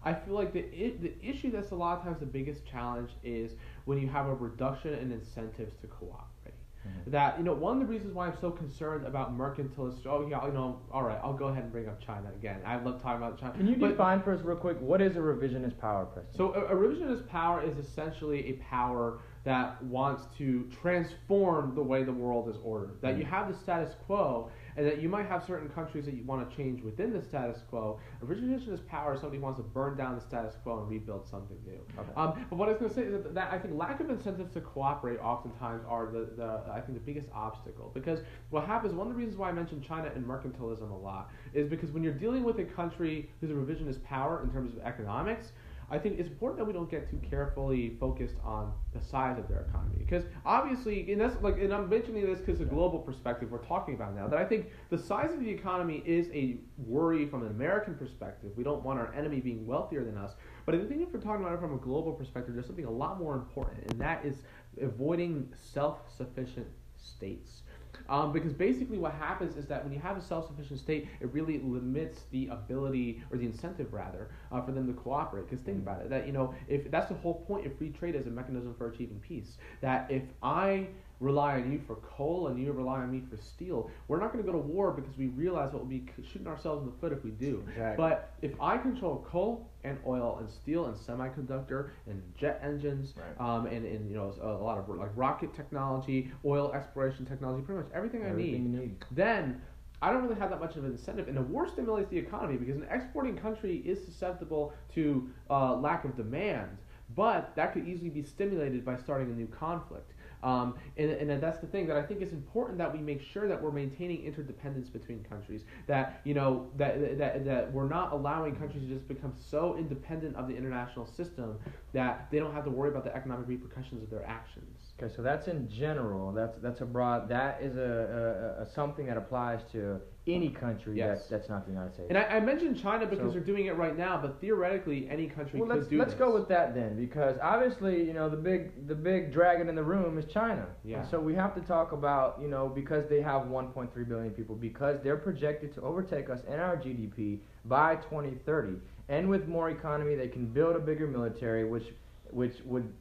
I feel like the I- the issue that's a lot of times the biggest challenge is when you have a reduction in incentives to cooperate. Mhm. That you know one of the reasons why I'm so concerned about mercantilist. Oh yeah, you know, all right, I'll go ahead and bring up China again. I love talking about China. Can you But- define for us real quick what is a revisionist power? So a, a revisionist power is essentially a power that wants to transform the way the world is ordered. That you Mhm. have the status quo, and that you might have certain countries that you want to change within the status quo. A revisionist power somebody wants to burn down the status quo and rebuild something new. Okay. Um, but what I was going to say is that, that I think lack of incentives to cooperate oftentimes are the, the I think the biggest obstacle because what happens one of the reasons why I mentioned China and mercantilism a lot is because when you're dealing with a country who's a revisionist power in terms of economics. I think it's important that we don't get too carefully focused on the size of their economy because obviously, and that's like, and I'm mentioning this because the global perspective we're talking about now. That I think the size of the economy is a worry from an American perspective. We don't want our enemy being wealthier than us, but I think if we're talking about it from a global perspective, there's something a lot more important, and that is avoiding self-sufficient states. Um, because basically, what happens is that when you have a self-sufficient state, it really limits the ability or the incentive, rather, uh, for them to cooperate. Because think about it, that you know, if that's the whole point of free trade as a mechanism for achieving peace. That if I rely on you for coal and you rely on me for steel, we're not going to go to war because we realize what we'll be shooting ourselves in the foot if we do. Exactly. But if I control coal and oil and steel and semiconductor and jet engines Right. um, and, and you know a lot of like rocket technology, oil exploration technology, pretty much everything, I need, need. then I don't really have that much of an incentive. And the war stimulates the economy because an exporting country is susceptible to uh, lack of demand, but that could easily be stimulated by starting a new conflict. Um, and, and that's the thing that I think is important that we make sure that we're maintaining interdependence between countries. That you know that, that that we're not allowing countries to just become so independent of the international system that they don't have to worry about the economic repercussions of their actions. Okay, so that's in general. That's that's a broad. That is a, a, a something that applies to any country Yes. that, that's not the United States. And I, I mentioned China because So- they're doing it right now, but theoretically, any country well, could let's do let's this. go with that then, because obviously, you know, the big the big dragon in the room is China. Yeah. And so we have to talk about, you know, because they have 1.3 billion people, because they're projected to overtake us in our GDP by 2030, and with more economy, they can build a bigger military, which which would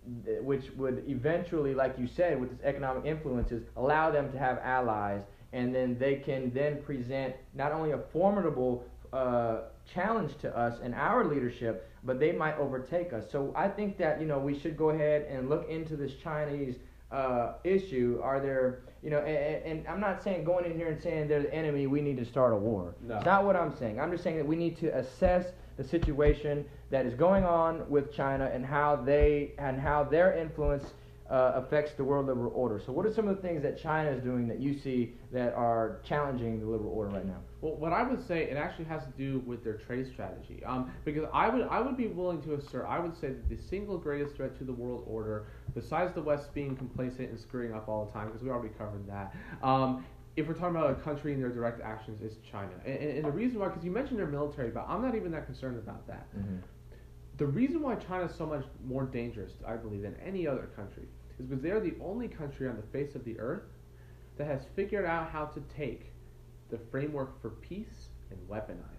which would eventually, like you said, with its economic influences, allow them to have allies, and then they can then present not only a formidable uh, challenge to us and our leadership, but they might overtake us. So I think that you know we should go ahead and look into this Chinese uh, issue are there you know and, and, i'm not saying going in here and saying they're the enemy we need to start a war No. it's not what i'm saying i'm just saying that we need to assess the situation that is going on with china and how they and how their influence uh, affects the world liberal order so what are some of the things that china is doing that you see that are challenging the liberal order right now Well, what I would say, it actually has to do with their trade strategy. Um, because I would, I would be willing to assert, I would say that the single greatest threat to the world order, besides the West being complacent and screwing up all the time, because we already covered that. Um, if we're talking about a country and their direct actions, is China. And, and, and the reason why, because you mentioned their military, but I'm not even that concerned about that. The reason why China is so much more dangerous, I believe, than any other country is because they're the only country on the face of the earth that has figured out how to take the framework for peace and weaponize.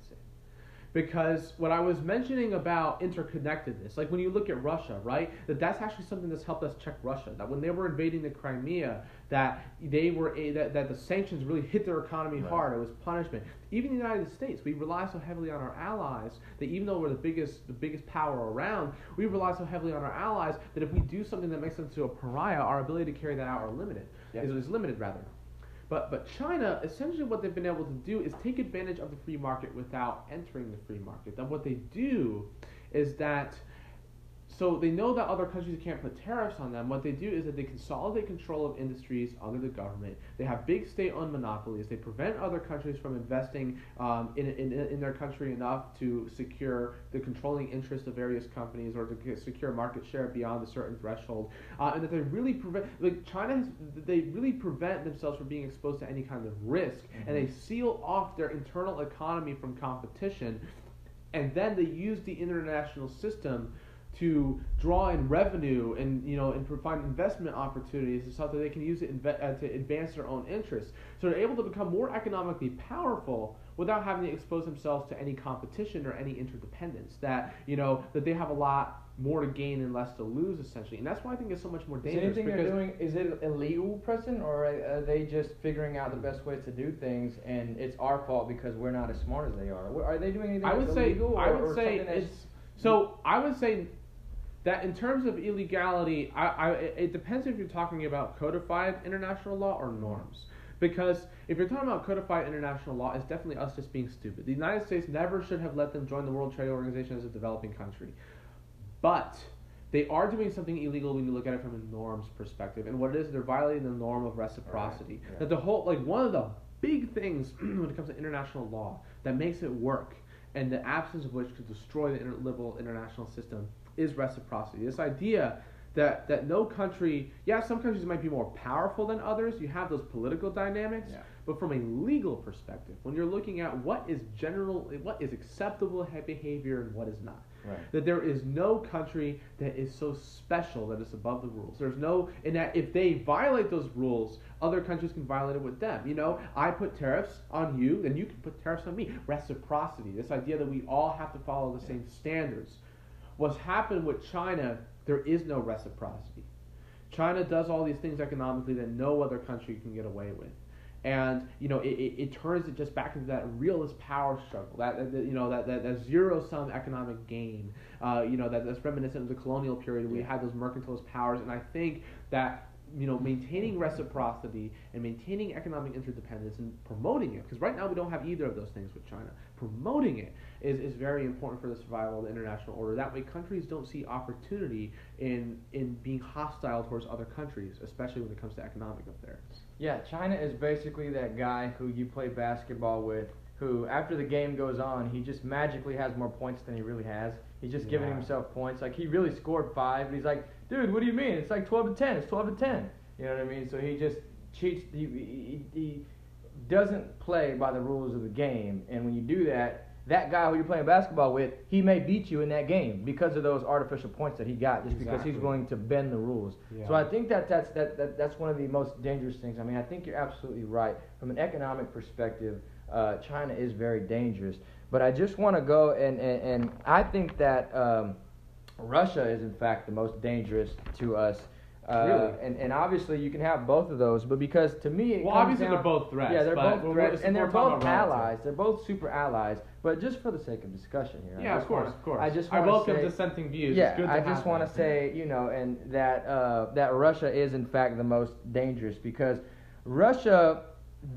Because what I was mentioning about interconnectedness, like when you look at Russia, right, that that's actually something that's helped us check Russia. That when they were invading the Crimea, that they were a, that, that the sanctions really hit their economy Right. hard. It was punishment. Even the United States, we rely so heavily on our allies that even though we're the biggest the biggest power around, we rely so heavily on our allies that if we do something that makes them to a pariah, our ability to carry that out are limited. Yeah. Is, is limited rather. But but China, essentially, what they've been able to do is take advantage of the free market without entering the free market. Then what they do is that, so they know that other countries can't put tariffs on them. What they do is that they consolidate control of industries under the government. They have big state-owned monopolies. They prevent other countries from investing um, in, in in their country enough to secure the controlling interest of various companies or to secure market share beyond a certain threshold uh, and that they really prevent like China has, they really prevent themselves from being exposed to any kind of risk and they seal off their internal economy from competition and then they use the international system to draw in revenue and you know and provide investment opportunities so that they can use it inve- uh, to advance their own interests. So they're able to become more economically powerful without having to expose themselves to any competition or any interdependence. That you know that they have a lot more to gain and less to lose essentially, and that's why I think it's so much more Is dangerous. anything they're doing is it illegal, Preston, or are they just figuring out the best ways to do things, and it's our fault because we're not as smart as they are? Are they doing anything I would say illegal, or, I would say it's so I would say that in terms of illegality, I, I it depends if you're talking about codified international law or norms. Because if you're talking about codified international law, it's definitely us just being stupid. The United States never should have let them join the World Trade Organization as a developing country. But they are doing something illegal when you look at it from a norms perspective. And what it is, they're violating the norm of reciprocity. Right, yeah. That the whole, like, one of the big things when it comes to international law that makes it work, and the absence of which could destroy the inter- liberal international system, is reciprocity. This idea that, that no country, yeah, some countries might be more powerful than others, you have those political dynamics, Yeah. but from a legal perspective, when you're looking at what is general, what is acceptable behavior and what is not, right. that there is no country that is so special that it's above the rules. There's no, and that if they violate those rules, other countries can violate it with them. You know, I put tariffs on you, then you can put tariffs on me. Reciprocity, this idea that we all have to follow the same standards. What's happened with China, there is no reciprocity. China does all these things economically that no other country can get away with. And you know, it, it, it turns it just back into that realist power struggle, that, that you know that, that, that zero sum economic gain. Uh, you know that that's reminiscent of the colonial period. We had those mercantilist powers, and I think that you know maintaining reciprocity and maintaining economic interdependence and promoting it, because right now we don't have either of those things with China. Promoting it is, is very important for the survival of the international order. That way, countries don't see opportunity in in being hostile towards other countries, especially when it comes to economic affairs. Yeah, China is basically that guy who you play basketball with, who after the game goes on, he just magically has more points than he really has. He's just giving Yeah. himself points. Like he really scored five, and he's like, dude, what do you mean? It's like twelve to ten. It's twelve to ten. You know what I mean? So he just cheats. He he, he doesn't play by the rules of the game, and when you do that. That guy who you're playing basketball with, he may beat you in that game because of those artificial points that he got, just because he's willing to bend the rules. Yeah. So I think that that's that, that that's one of the most dangerous things. I mean, I think you're absolutely right. From an economic perspective, uh, China is very dangerous. But I just want to go and, and and I think that um, Russia is in fact the most dangerous to us. Uh, Really? And and obviously you can have both of those, but because to me it Well, obviously down- they're both threats. Yeah, they're both threats, and they're both allies. They're both super allies. But just for the sake of discussion here, I Yeah, of course, wanna- of course. I just I welcome say, dissenting views. Yeah, it's good to I just want to say, you know, and that uh, that Russia is in fact the most dangerous because Russia,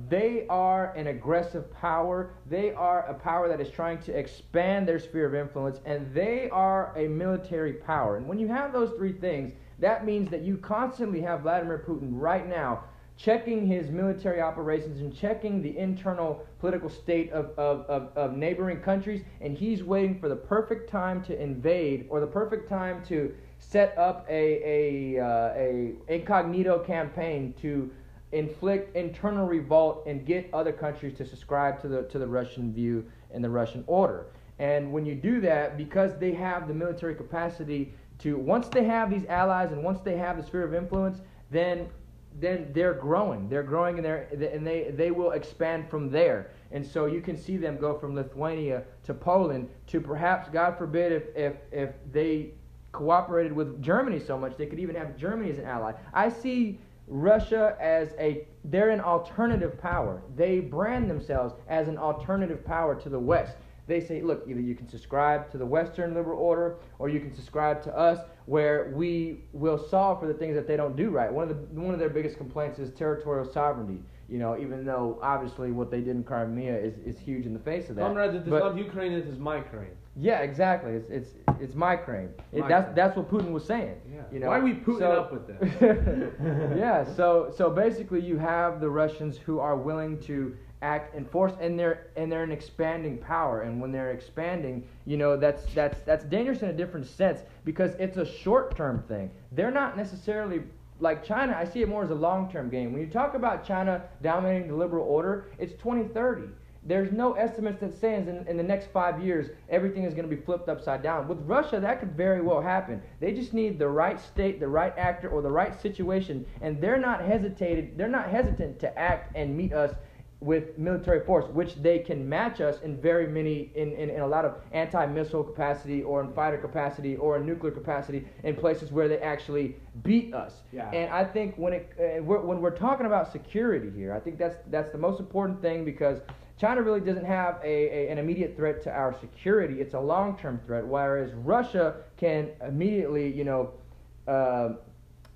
they are an aggressive power. They are a power that is trying to expand their sphere of influence, and they are a military power. And when you have those three things, that means that you constantly have Vladimir Putin right now checking his military operations and checking the internal political state of, of, of, of, neighboring countries, and he's waiting for the perfect time to invade or the perfect time to set up a, a, uh, a incognito campaign to inflict internal revolt and get other countries to subscribe to the, to the Russian view and the Russian order. And when you do that, because they have the military capacity to, once they have these allies and once they have the sphere of influence, then then they're growing. They're growing, and they're and they they will expand from there. And so you can see them go from Lithuania to Poland to perhaps, God forbid, if if if they cooperated with Germany so much, they could even have Germany as an ally. I see Russia as a they're an alternative power. They brand themselves as an alternative power to the West. They say, look, either you can subscribe to the Western liberal order or you can subscribe to us where we will solve for the things that they don't do right. One of the one of their biggest complaints is territorial sovereignty. You know, even though obviously what they did in Crimea is, is huge in the face of that. Comrade, it is But- not Ukraine, it is my Ukraine. yeah, exactly. It's it's it's my claim. It, My that's that's what Putin was saying. Yeah. You know, Why are we Putin so- up with this? yeah. So so basically, you have the Russians who are willing to act and force, and they're and they're an expanding power. And when they're expanding, you know, that's that's that's dangerous in a different sense because it's a short term thing. They're not necessarily. Like China, I see it more as a long term game. When you talk about China dominating the liberal order, it's 2030. There's no estimates that says in, in the next five years everything is going to be flipped upside down. With Russia, that could very well happen. They just need the right state, the right actor, or the right situation, and they're not hesitated. They're not hesitant to act and meet us with military force, which they can match us in very many, in, in, in a lot of anti-missile capacity, or in fighter capacity, or in nuclear capacity, in places where they actually beat us. Yeah. And I think when it uh, we're, when we're talking about security here, I think that's that's the most important thing because China really doesn't have a, a an immediate threat to our security. It's a long-term threat, whereas Russia can immediately, you know. Uh,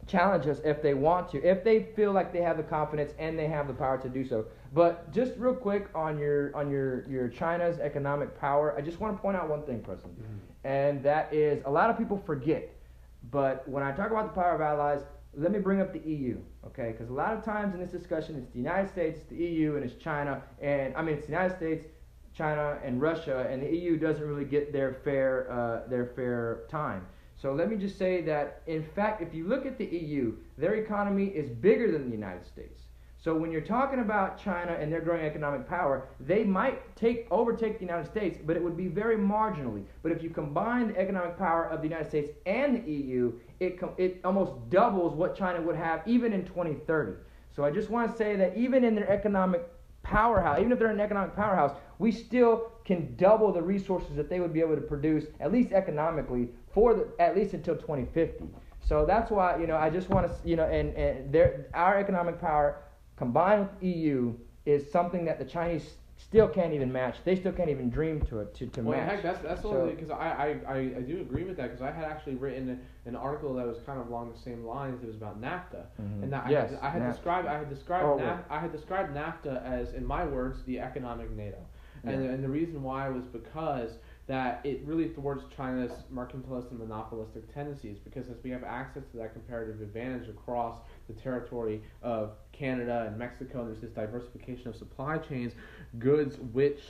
challenge us if they want to, if they feel like they have the confidence and they have the power to do so. But just real quick on your on your your China's economic power, I just want to point out one thing, Preston, and that is a lot of people forget. But when I talk about the power of allies, let me bring up the EU, okay? Because a lot of times in this discussion, it's the United States, it's the EU, and it's China, and I mean it's the United States, China, and Russia, and the EU doesn't really get their fair uh, their fair time. So let me just say that, in fact, if you look at the EU, their economy is bigger than the United States. So when you're talking about China and their growing economic power, they might take overtake the United States, but it would be very marginally. But if you combine the economic power of the United States and the EU, it com- it almost doubles what China would have even in 2030. So I just want to say that even in their economic powerhouse, even if they're an economic powerhouse, we still can double the resources that they would be able to produce, at least economically, for the, at least until 2050. So that's why you know I just want to you know and and their our economic power combined with EU is something that the Chinese still can't even match. They still can't even dream to it to, to Well, match. heck, that's that's So- only because I, I, I, do agree with that because I had actually written an article that was kind of along the same lines. It was about NAFTA, Mhm. and that Yes, I had, I had NAFTA. described I had described Oh, NAF, I had described NAFTA as, in my words, the economic NATO, and Yeah. and the reason why was because that it really thwarts China's mercantilist and monopolistic tendencies because as we have access to that comparative advantage across the territory of Canada and Mexico, and there's this diversification of supply chains, goods which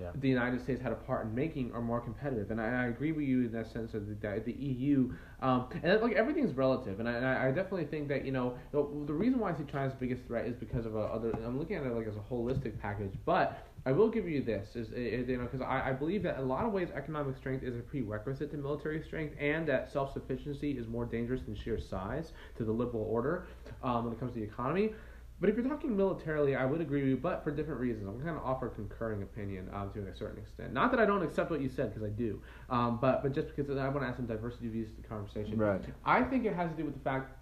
Yeah. the United States had a part in making are more competitive. And I, I agree with you in that sense of the, that the EU, um, and like everything's relative. And I, and I I definitely think that you know the, the reason why I see China's biggest threat is because of a other. I'm looking at it like as a holistic package, but. I will give you this, is, you know, because I, I believe that in a lot of ways economic strength is a prerequisite to military strength, and that self sufficiency is more dangerous than sheer size to the liberal order um, when it comes to the economy. But if you're talking militarily, I would agree with you, but for different reasons. I'm going to offer a concurring opinion um, to a certain extent. Not that I don't accept what you said, because I do, um, but but just because I want to add some diversity views to the conversation. Right. I think it has to do with the fact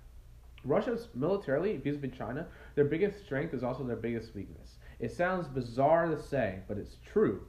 Russia's militarily, vis-a-vis China, their biggest strength is also their biggest weakness. It sounds bizarre to say, but it's true.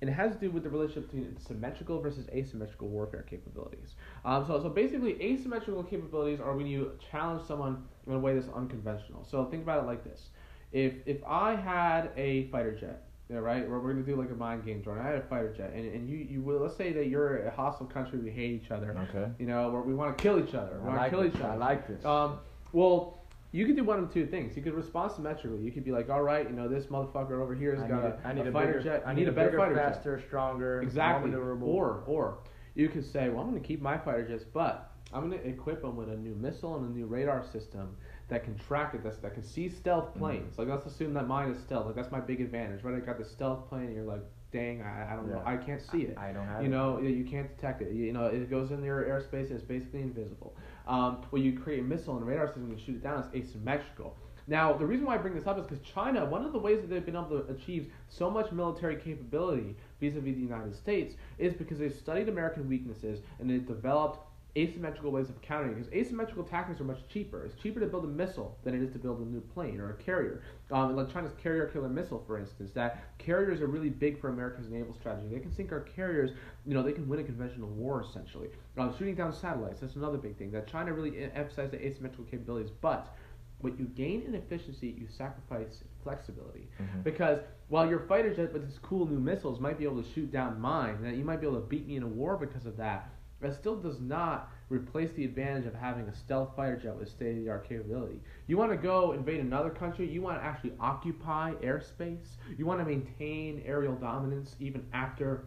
and it has to do with the relationship between symmetrical versus asymmetrical warfare capabilities. Um, so, so basically, asymmetrical capabilities are when you challenge someone in a way that's unconventional. So think about it like this: if if I had a fighter jet, yeah, right, we're, we're gonna do like a mind game, Jordan. I had a fighter jet, and, and you you will let's say that you're a hostile country, we hate each other, Okay. you know, we want to kill each other, we want to like kill this. each other. I like this. Um, well, you could do one of two things. You could respond symmetrically. You could be like, all right, you know, this motherfucker over here has I got need a, a, I need a, fighter bigger, jet. I You need, a better bigger, fighter jet. faster, stronger, Exactly. more maneuverable. Or or you could say, well, I'm going to keep my fighter jets, but I'm going to equip them with a new missile and a new radar system that can track it, that's, that can see Mm-hmm. stealth planes. Like let's assume that mine is stealth. Like that's my big advantage, right? I got the stealth plane, and you're like, dang, I, I don't know, I can't see it. I don't have You know, you you can't detect it. You you know, it goes in your airspace and it's basically invisible. Um, well, you create a missile and a radar system and shoot it down. It's asymmetrical. Now, the reason why I bring this up is because China, one of the ways that they've been able to achieve so much military capability vis-a-vis the United States is because they've studied American weaknesses and they've developed asymmetrical ways of countering. Because asymmetrical tactics are much cheaper. It's cheaper to build a missile than it is to build a new plane or a carrier. Um, like China's carrier killer missile, for instance, that carriers are really big for America's naval strategy. They can sink our carriers. You know, they can win a conventional war essentially. Um, shooting down satellites. That's another big thing. That China really emphasized the asymmetrical capabilities, but what you gain in efficiency, you sacrifice flexibility. Mhm. Because while your fighter jet with its cool new missiles might be able to shoot down mine, that you might be able to beat me in a war because of that, that still does not replace the advantage of having a stealth fighter jet with state of the art capability. You want to go invade another country, you want to actually occupy airspace, you want to maintain aerial dominance even after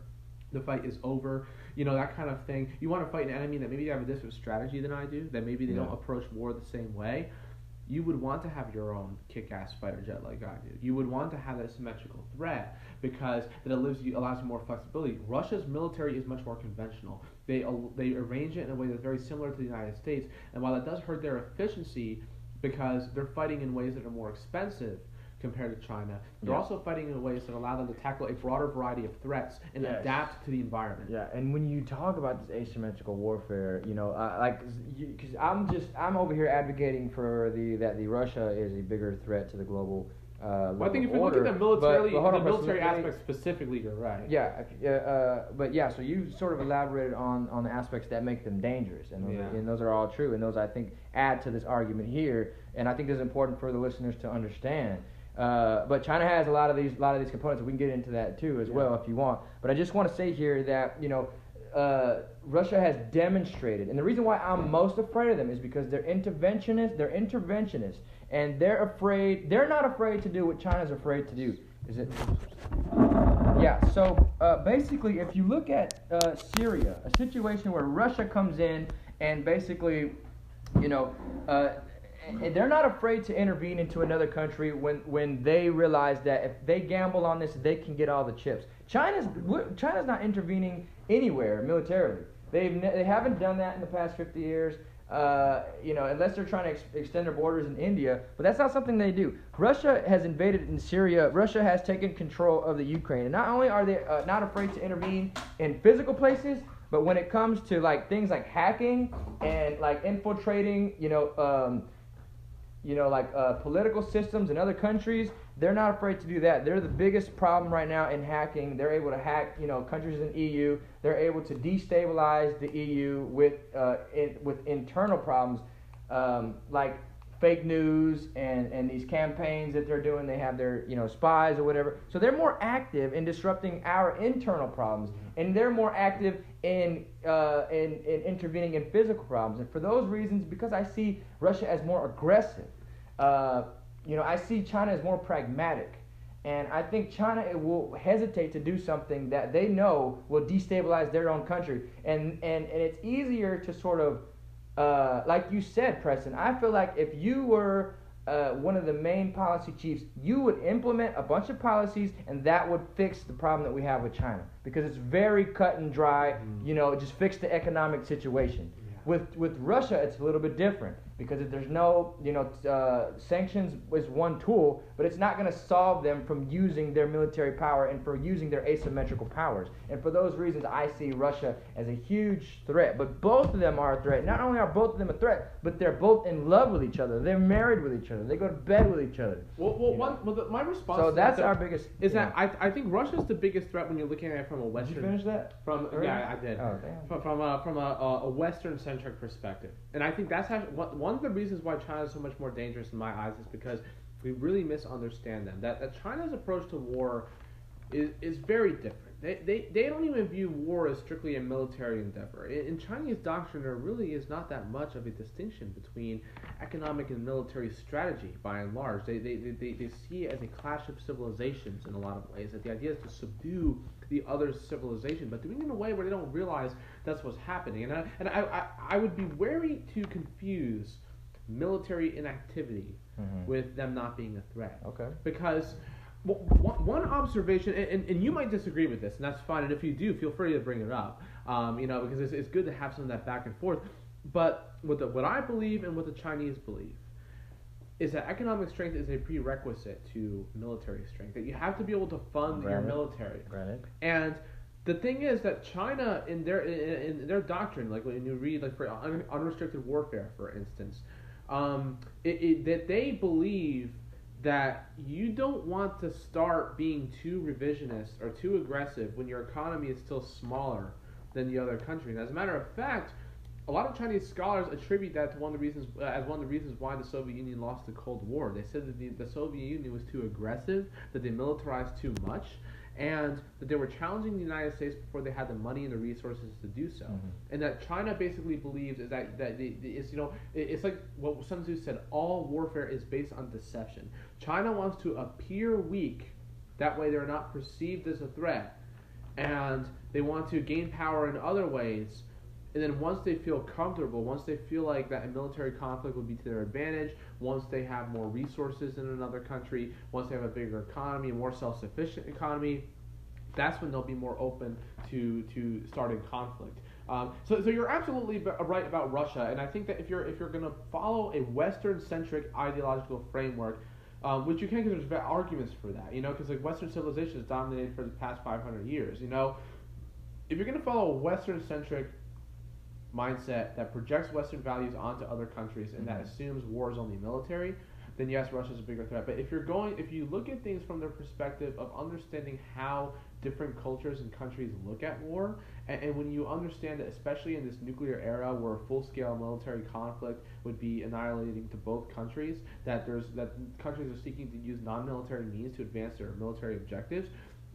the fight is over, you know, that kind of thing. You want to fight an enemy that maybe they have a different strategy than I do, that maybe they don't approach war the same way you would want to have your own kick-ass fighter jet like I do. You would want to have that symmetrical threat because that allows you allows you more flexibility. Russia's military is much more conventional. They they arrange it in a way that's very similar to the United States, and while it does hurt their efficiency because they're fighting in ways that are more expensive compared to China, they're Yeah. also fighting in ways that allow them to tackle a broader variety of threats and Yes. adapt to the environment. Yeah, and when you talk about this asymmetrical warfare, you know, uh, like, because I'm just I'm over here advocating for the that the Russia is a bigger threat to the global. Uh, Well, I think if you order, look at the but- but the military let me- aspect specifically, you're right. Yeah, uh, uh, but yeah, so you sort of elaborated on, on the aspects that make them dangerous, and those, Yeah. are, and those are all true, and those I think add to this argument here, and I think this is important for the listeners to understand. Uh, but China has a lot of these, a lot of these components. We can get into that too as Yeah. well if you want. But I just want to say here that you know. Uh, Russia has demonstrated, and the reason why I'm most afraid of them is because they're interventionists. They're interventionists, and they're afraid. They're not afraid to do what China's afraid to do. Is it? Yeah, so uh, basically, if you look at uh, Syria, a situation where Russia comes in and basically, you know, uh, and they're not afraid to intervene into another country when, when they realize that if they gamble on this, they can get all the chips. China's China's not intervening anywhere militarily. They've they haven't done that in the past 50 years. Uh, you know, unless they're trying to ex- extend their borders in India, but that's not something they do. Russia has invaded in Syria. Russia has taken control of the Ukraine, and not only are they uh, not afraid to intervene in physical places, but when it comes to like things like hacking and like infiltrating, you know, um, you know, like uh, political systems in other countries, they're not afraid to do that. They're the biggest problem right now in hacking. They're able to hack, you know, countries in EU. They're able to destabilize the EU with uh, in, with internal problems um, like fake news and, and these campaigns that they're doing. They have their, you know, spies or whatever. So they're more active in disrupting our internal problems, and they're more active in, uh, in, in intervening in physical problems. And for those reasons, because I see Russia as more aggressive, uh, you know, I see China as more pragmatic. And I think China will hesitate to do something that they know will destabilize their own country. And, and, and it's easier to sort of, uh, like you said, Preston, I feel like if you were uh, one of the main policy chiefs, you would implement a bunch of policies and that would fix the problem that we have with China. Because it's very cut and dry, you know, just fix the economic situation. Yeah. With, with Russia, it's a little bit different. Because if there's no, you know, uh, sanctions is one tool, but it's not going to solve them from using their military power and for using their asymmetrical powers. And for those reasons, I see Russia as a huge threat. But both of them are a threat. Not only are both of them a threat, but they're both in love with each other. They're married with each other. They go to bed with each other. Well, well, one, well the, my response. So that's that our biggest. Is that. I, I think Russia's the biggest threat when you're looking at it from a Did Western. you finish that? From yeah, I did. Oh, damn. From from a from a, a, Western centric perspective, and I think that's one, one of the reasons why China is so much more dangerous in my eyes is because we really misunderstand them. That that China's approach to war is is very different. They, they, they don't even view war as strictly a military endeavor. In, in Chinese doctrine, there really is not that much of a distinction between economic and military strategy, by and large. They, they, they, they, see it as a clash of civilizations in a lot of ways. That the idea is to subdue the other civilization, but doing it in a way where they don't realize that's what's happening. And I, and I, I, I would be wary to confuse military inactivity Mhm. with them not being a threat Okay. because w- one observation, and, and, and you might disagree with this, and that's fine. And if you do, feel free to bring it up. Um, you know, because it's, it's good to have some of that back and forth. But what the, what I believe and what the Chinese believe is that economic strength is a prerequisite to military strength. That you have to be able to fund your military. Granted. And the thing is that China, in their in, in their doctrine, like when you read like for un, unrestricted warfare, for instance, um, it, it, that they believe that you don't want to start being too revisionist or too aggressive when your economy is still smaller than the other country. As a matter of fact, a lot of Chinese scholars attribute that to one of the reasons uh, as one of the reasons why the Soviet Union lost the Cold War. They said that the, the Soviet Union was too aggressive, that they militarized too much, and that they were challenging the United States before they had the money and the resources to do so. Mhm. And that China basically believes is that that the, the, it's you know it, it's like what Sun Tzu said: all warfare is based on deception. China wants to appear weak, that way they're not perceived as a threat, and they want to gain power in other ways. And then once they feel comfortable, once they feel like that a military conflict would be to their advantage, once they have more resources in another country, once they have a bigger economy, a more self-sufficient economy, that's when they'll be more open to to starting conflict. Um, so, so you're absolutely right about Russia, and I think that if you're if you're going to follow a Western-centric ideological framework, um, which you can, because there's arguments for that, you know, because like Western civilization is dominated for the past 500 years, you know, if you're going to follow a Western-centric mindset that projects Western values onto other countries and that Mhm. assumes war is only military, then yes, Russia's a bigger threat. But if you're going, if you look at things from the perspective of understanding how different cultures and countries look at war, and, and when you understand that, especially in this nuclear era where full-scale military conflict would be annihilating to both countries, that there's that countries are seeking to use non-military means to advance their military objectives.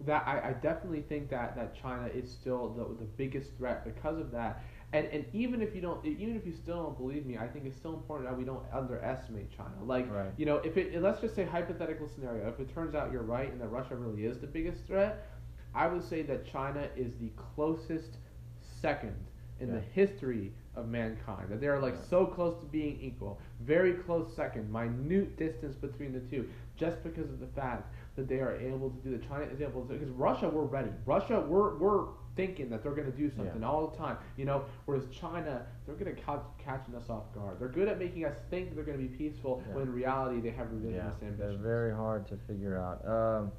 That I, I definitely think that, that China is still the, the biggest threat because of that. And and even if you don't, even if you still don't believe me, I think it's still important that we don't underestimate China. Like Right. you know, if it let's just say hypothetical scenario, if it turns out you're right and that Russia really is the biggest threat, I would say that China is the closest second in Yeah. the history of mankind. That they are like Yeah. so close to being equal, very close second, minute distance between the two, just because of the fact that they are able to do that. China is able to because Russia we're ready. Russia we're we're thinking that they're going to do something Yeah. all the time. You know, whereas China they're good at catch, catching us off guard. They're good at making us think they're going to be peaceful Yeah. when in reality they have revisionist Yeah, they're very hard to figure out. Um,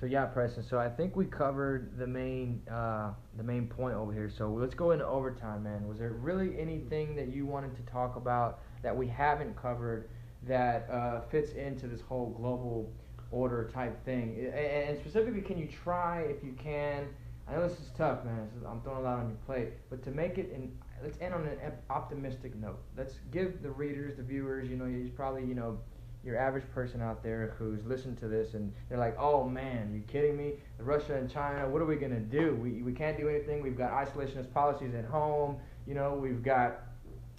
so yeah, Preston. So I think we covered the main uh, the main point over here. So let's go into overtime, man. Was there really anything that you wanted to talk about that we haven't covered that uh, fits into this whole global order type thing? And specifically, can you try, if you can? I know this is tough, man. Is- I'm throwing a lot on your plate, but to make it in, let's end on an optimistic note. Let's give the readers, the viewers, you know, he's probably, you know, your average person out there who's listened to this and they're like, oh man, you kidding me? Russia and China, what are we gonna do? We, we can't do anything. We've got isolationist policies at home. You know, we've got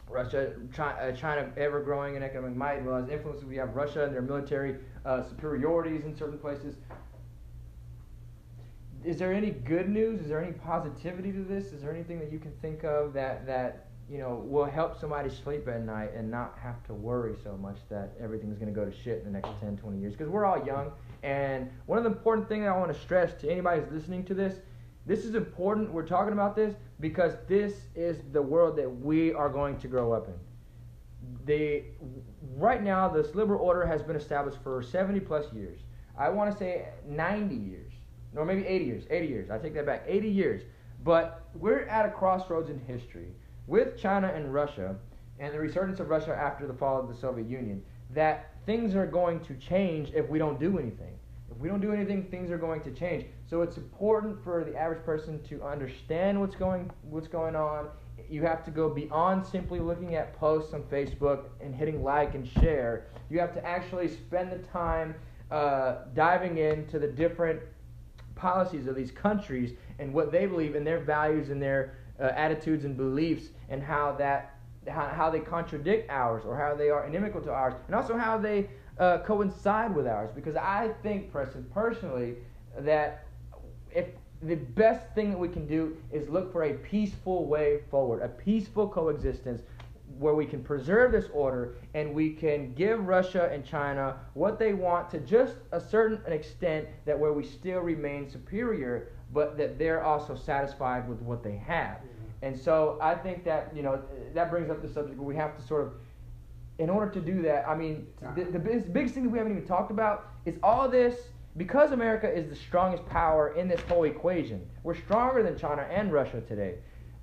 Russia, China, uh, China ever growing in economic might. Well, as influence. we have Russia and their military uh, superiorities in certain places. Is there any good news? Is there any positivity to this? Is there anything that you can think of that that you know will help somebody sleep at night and not have to worry so much that everything's going to go to shit in the next 10, 20 years? Because we're all young, and one of the important things I want to stress to anybody who's listening to this, this is important. We're talking about this because this is the world that we are going to grow up in. they right now this liberal order has been established for 70 plus years. I want to say 90 years, or maybe 80 years. 80 years. I take that back. 80 years. But we're at a crossroads in history with China and Russia and the resurgence of Russia after the fall of the Soviet Union that things are going to change if we don't do anything. If we don't do anything, things are going to change. So it's important for the average person to understand what's going what's going on. You have to go beyond simply looking at posts on Facebook and hitting like and share. You have to actually spend the time uh, diving into the different policies of these countries and what they believe and their values and their uh, attitudes and beliefs and how that how, how they contradict ours or how they are inimical to ours and also how they uh, coincide with ours. Because I think, Preston, personally, that if the best thing that we can do is look for a peaceful way forward, a peaceful coexistence where we can preserve this order and we can give Russia and China what they want to just a certain extent that where we still remain superior, but that they're also satisfied with what they have. Mm-hmm. And so I think that you know that brings up the subject where we have to sort of in order to do that, I mean, the, the biggest thing that we haven't even talked about is all this because America is the strongest power in this whole equation. We're stronger than China and Russia today.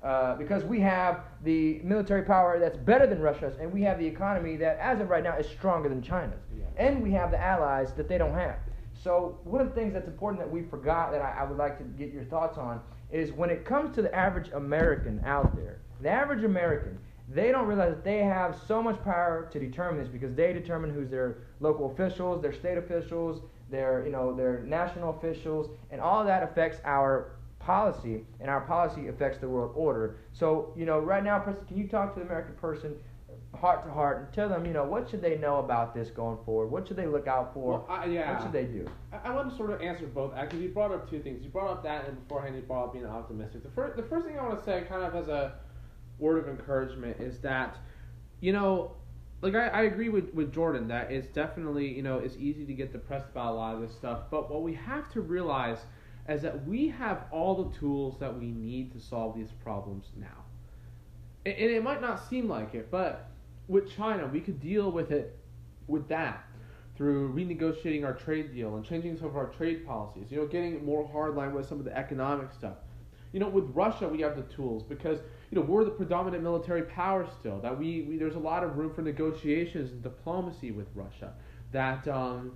Uh, because we have the military power that's better than Russia's, and we have the economy that, as of right now, is stronger than China's. Yeah. And we have the allies that they don't have. So, one of the things that's important that we forgot that I, I would like to get your thoughts on is when it comes to the average American out there, the average American, they don't realize that they have so much power to determine this because they determine who's their local officials, their state officials, their you know their national officials, and all that affects our policy, and our policy affects the world order. So you know, right now, can you talk to the American person? Heart to heart, and tell them, you know, what should they know about this going forward? What should they look out for? Well, I, yeah. What should they do? I, I want to sort of answer both. Actually, you brought up two things. You brought up that, and beforehand, you brought up being optimistic. The first, the first thing I want to say, kind of as a word of encouragement is that, you know, like I, I agree with, with Jordan that it's definitely, you know, it's easy to get depressed about a lot of this stuff. But what we have to realize is that we have all the tools that we need to solve these problems now. And, it might not seem like it, but with China, we could deal with it with that through renegotiating our trade deal and changing some of our trade policies, you know, getting more hardline with some of the economic stuff. You know, with Russia, we have the tools because you know we're the predominant military power still. That we, we there's a lot of room for negotiations and diplomacy with Russia. That um,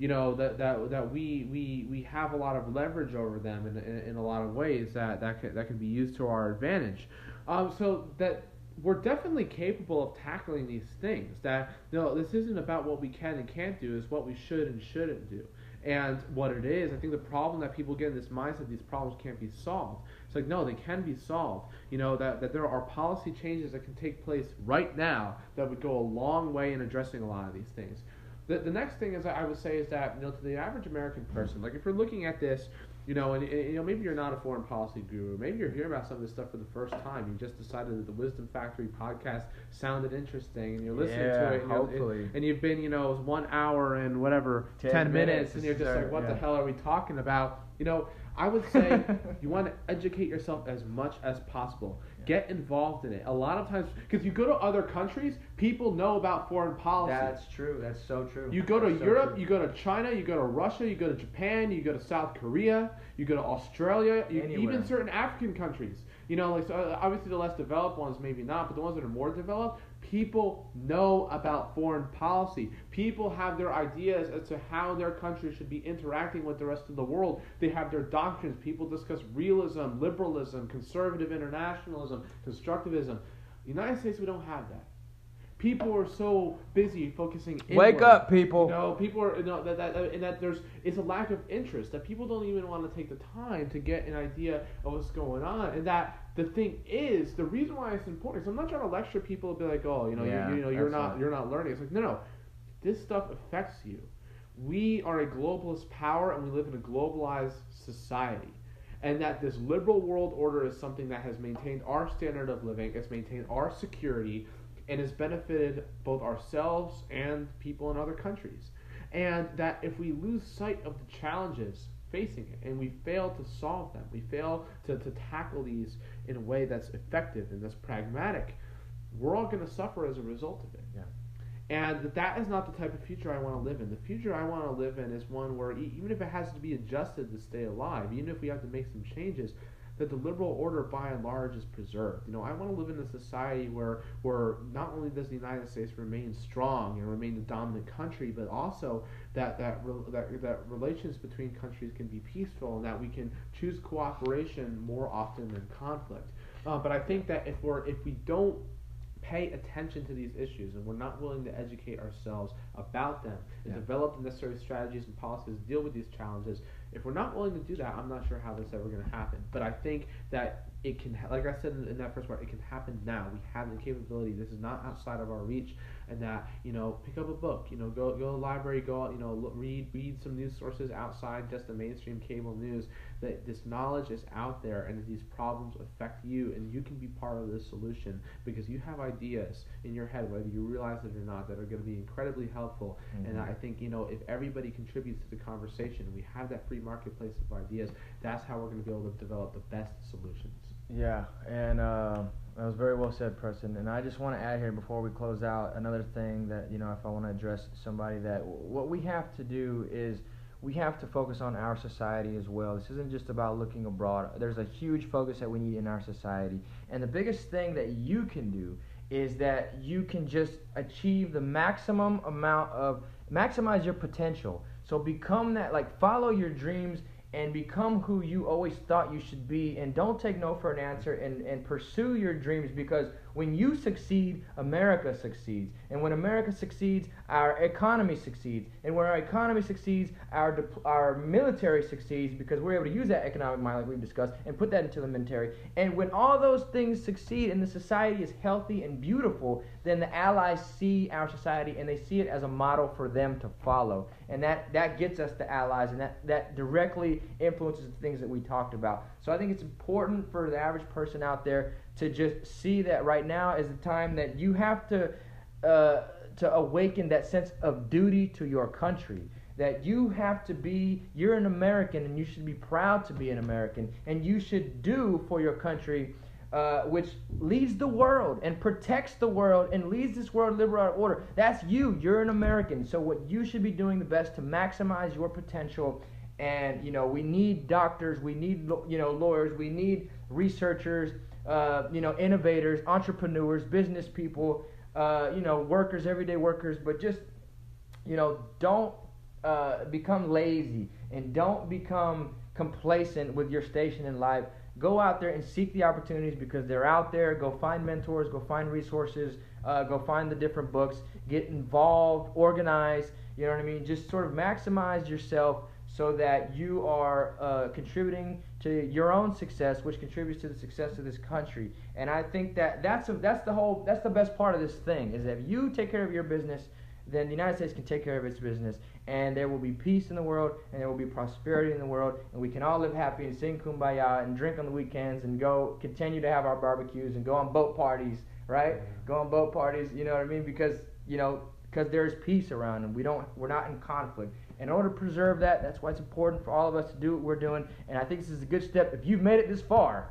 you know that that that we we we have a lot of leverage over them in in, in a lot of ways that that can, that can be used to our advantage. Um, so that we're definitely capable of tackling these things. That no, this isn't about what we can and can't do. It's what we should and shouldn't do. And what it is, I think the problem that people get in this mindset, these problems can't be solved. It's like, no, they can be solved. You know, that, that there are policy changes that can take place right now that would go a long way in addressing a lot of these things. The, the next thing is I would say is that, you know, to the average American person, like if you're looking at this, you know, and, and, you know, maybe you're not a foreign policy guru. Maybe you're hearing about some of this stuff for the first time. You just decided that the Wisdom Factory podcast sounded interesting, and you're listening yeah, to it. And, hopefully. and you've been, you know, one hour and whatever, ten, ten minutes, minutes, and you're just start, like, what yeah. the hell are we talking about? You know, I would say you want to educate yourself as much as possible. Get involved in it. A lot of times, because you go to other countries, people know about foreign policy. That's true. That's so true. You go That's to Europe, you go to China, you go to Russia, you go to Japan, you go to South Korea, you go to Australia, you, even certain African countries. You know, like so uh, obviously the less developed ones maybe not, but the ones that are more developed, people know about foreign policy. People have their ideas as to how their country should be interacting with the rest of the world. They have their doctrines. People discuss realism, liberalism, conservative internationalism, constructivism. The United States, we don't have that people are so busy focusing. Inward. Wake up, people! You know, people are you know, that, that and that there's it's a lack of interest that people don't even want to take the time to get an idea of what's going on, and that the thing is the reason why it's important. So I'm not trying to lecture people to be like, oh, you know, yeah, you, you know, you're not you're not learning. It's like no, no, this stuff affects you. We are a globalist power, and we live in a globalized society and that this liberal world order is something that has maintained our standard of living, it's maintained our security, and has benefited both ourselves and people in other countries. And that if we lose sight of the challenges facing it and we fail to solve them, we fail to, to tackle these in a way that's effective and that's pragmatic, we're all going to suffer as a result of it. Yeah. And that is not the type of future I want to live in. The future I want to live in is one where even if it has to be adjusted to stay alive, even if we have to make some changes, that the liberal order by and large is preserved. You know, I want to live in a society where where not only does the United States remain strong and remain the dominant country, but also that that that, that relations between countries can be peaceful and that we can choose cooperation more often than conflict. Uh, but I think that if we're if we don't pay attention to these issues and we're not willing to educate ourselves about them and Yeah. develop the necessary strategies and policies to deal with these challenges, if we're not willing to do that, I'm not sure how this is ever going to happen. But I think that it can, like I said in, in that first part, it can happen now. We have the capability. This is not outside of our reach, and that you know, pick up a book. You know, go go to the library. Go out. You know, look, read read some news sources outside just the mainstream cable news. That this knowledge is out there, and that these problems affect you, and you can be part of the solution because you have ideas in your head, whether you realize it or not, that are going to be incredibly helpful. And Mhm. I think you know, if everybody contributes to the conversation, we have that free marketplace of ideas. That's how we're going to be able to develop the best solutions. Yeah, and uh, that was very well said, Preston. And I just want to add here before we close out another thing that you know, if I want to address somebody that w- what we have to do is we have to focus on our society as well. This isn't just about looking abroad. There's a huge focus that we need in our society, and the biggest thing that you can do is that you can just achieve the maximum amount of maximize your potential. So become that like follow your dreams and become who you always thought you should be and don't take no for an answer and, and pursue your dreams because when you succeed america succeeds and when america succeeds our economy succeeds. And when our economy succeeds our dip- our military succeeds because we're able to use that economic mind like we've discussed and put that into the military. And when all those things succeed and the society is healthy and beautiful then the allies see our society and they see it as a model for them to follow. And that that gets us the allies and that that directly influences the things that we talked about. So i think it's important for the average person out there to just see that right now is the time that you have to uh, to awaken that sense of duty to your country that you have to be you're an american and you should be proud to be an american and you should do for your country uh, which leads the world and protects the world and leads this world liberal out of order. That's you. You're an American. So what you should be doing the best to maximize your potential. And you know, we need doctors, we need you know lawyers, we need researchers, uh, you know, innovators, entrepreneurs, business people, uh, you know, workers, everyday workers. But just you know, don't uh, become lazy and don't become complacent with your station in life. Go out there and seek the opportunities because they're out there. Go find mentors, go find resources, uh, go find the different books, get involved, organize. You know what I mean? Just sort of maximize yourself so that you are uh, contributing to your own success, which contributes to the success of this country. And I think that that's a, that's the whole that's the best part of this thing is that if you take care of your business, then the United States can take care of its business, and there will be peace in the world, and there will be prosperity in the world, and we can all live happy and sing kumbaya and drink on the weekends and go continue to have our barbecues and go on boat parties, right? Go on boat parties, you know what I mean? Because you know, because there is peace around, and we don't, we're not in conflict. In order to preserve that, that's why it's important for all of us to do what we're doing, and I think this is a good step. If you've made it this far,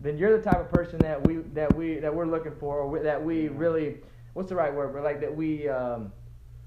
then you're the type of person that we that we that we're looking for, or that we really, what's the right word? But like that we. Um,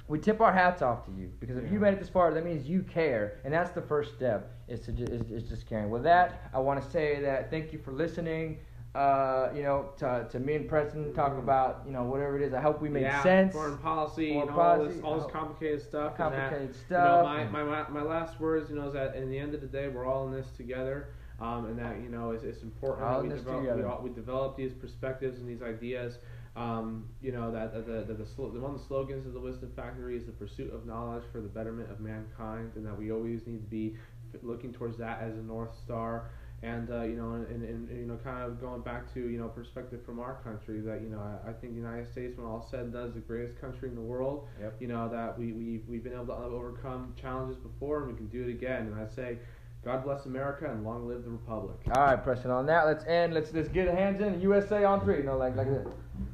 we tip our hats off to you because if you Yeah. made it this far, that means you care, and that's the first step is to ju- is, is just caring. With that, I want to say that thank you for listening. Uh, you know, to, to me and Preston talk about you know whatever it is. I hope we made yeah, sense. Foreign policy, Foreign and all this, all this oh, complicated stuff. and that, complicated You know, stuff. my, my, my, my last words, you know, is that in the end of the day, we're all in this together. Um, and that, you know, it's, it's important All that we develop, we, all, we develop these perspectives and these ideas. Um, you know, that, that the, the, the, the one of the slogans of the Wisdom Factory is the pursuit of knowledge for the betterment of mankind, and that we always need to be looking towards that as a North Star. And, uh, you know, and, and, and, you know, kind of going back to, you know, perspective from our country, that, you know, I, I think the United States, when all said and done, is the greatest country in the world Yep. you know that we, we we've been able to overcome challenges before and we can do it again and i say god bless america and long live the republic All right, Preston. On that, let's end. Let's let's get hands in. USA on three. You know, like like that.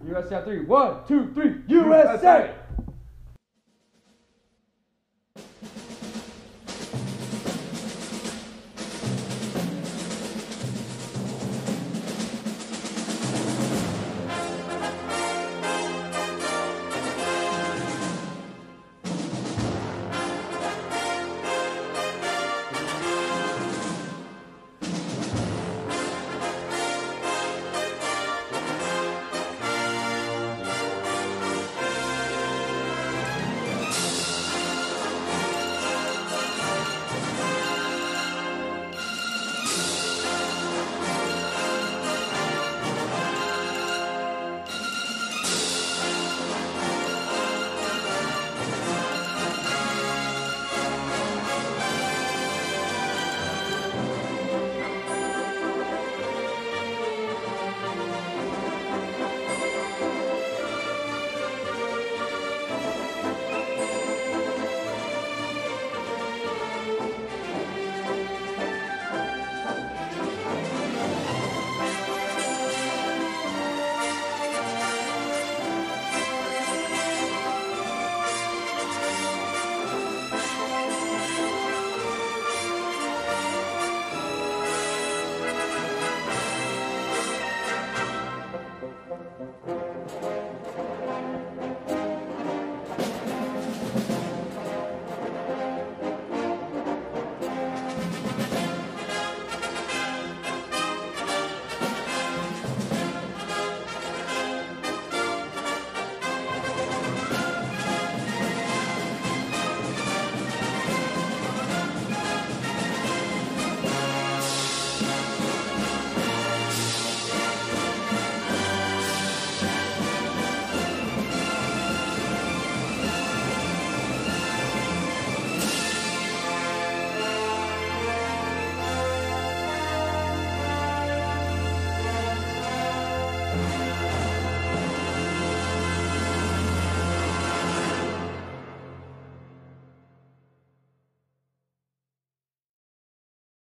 USA on three. One, two, three. USA.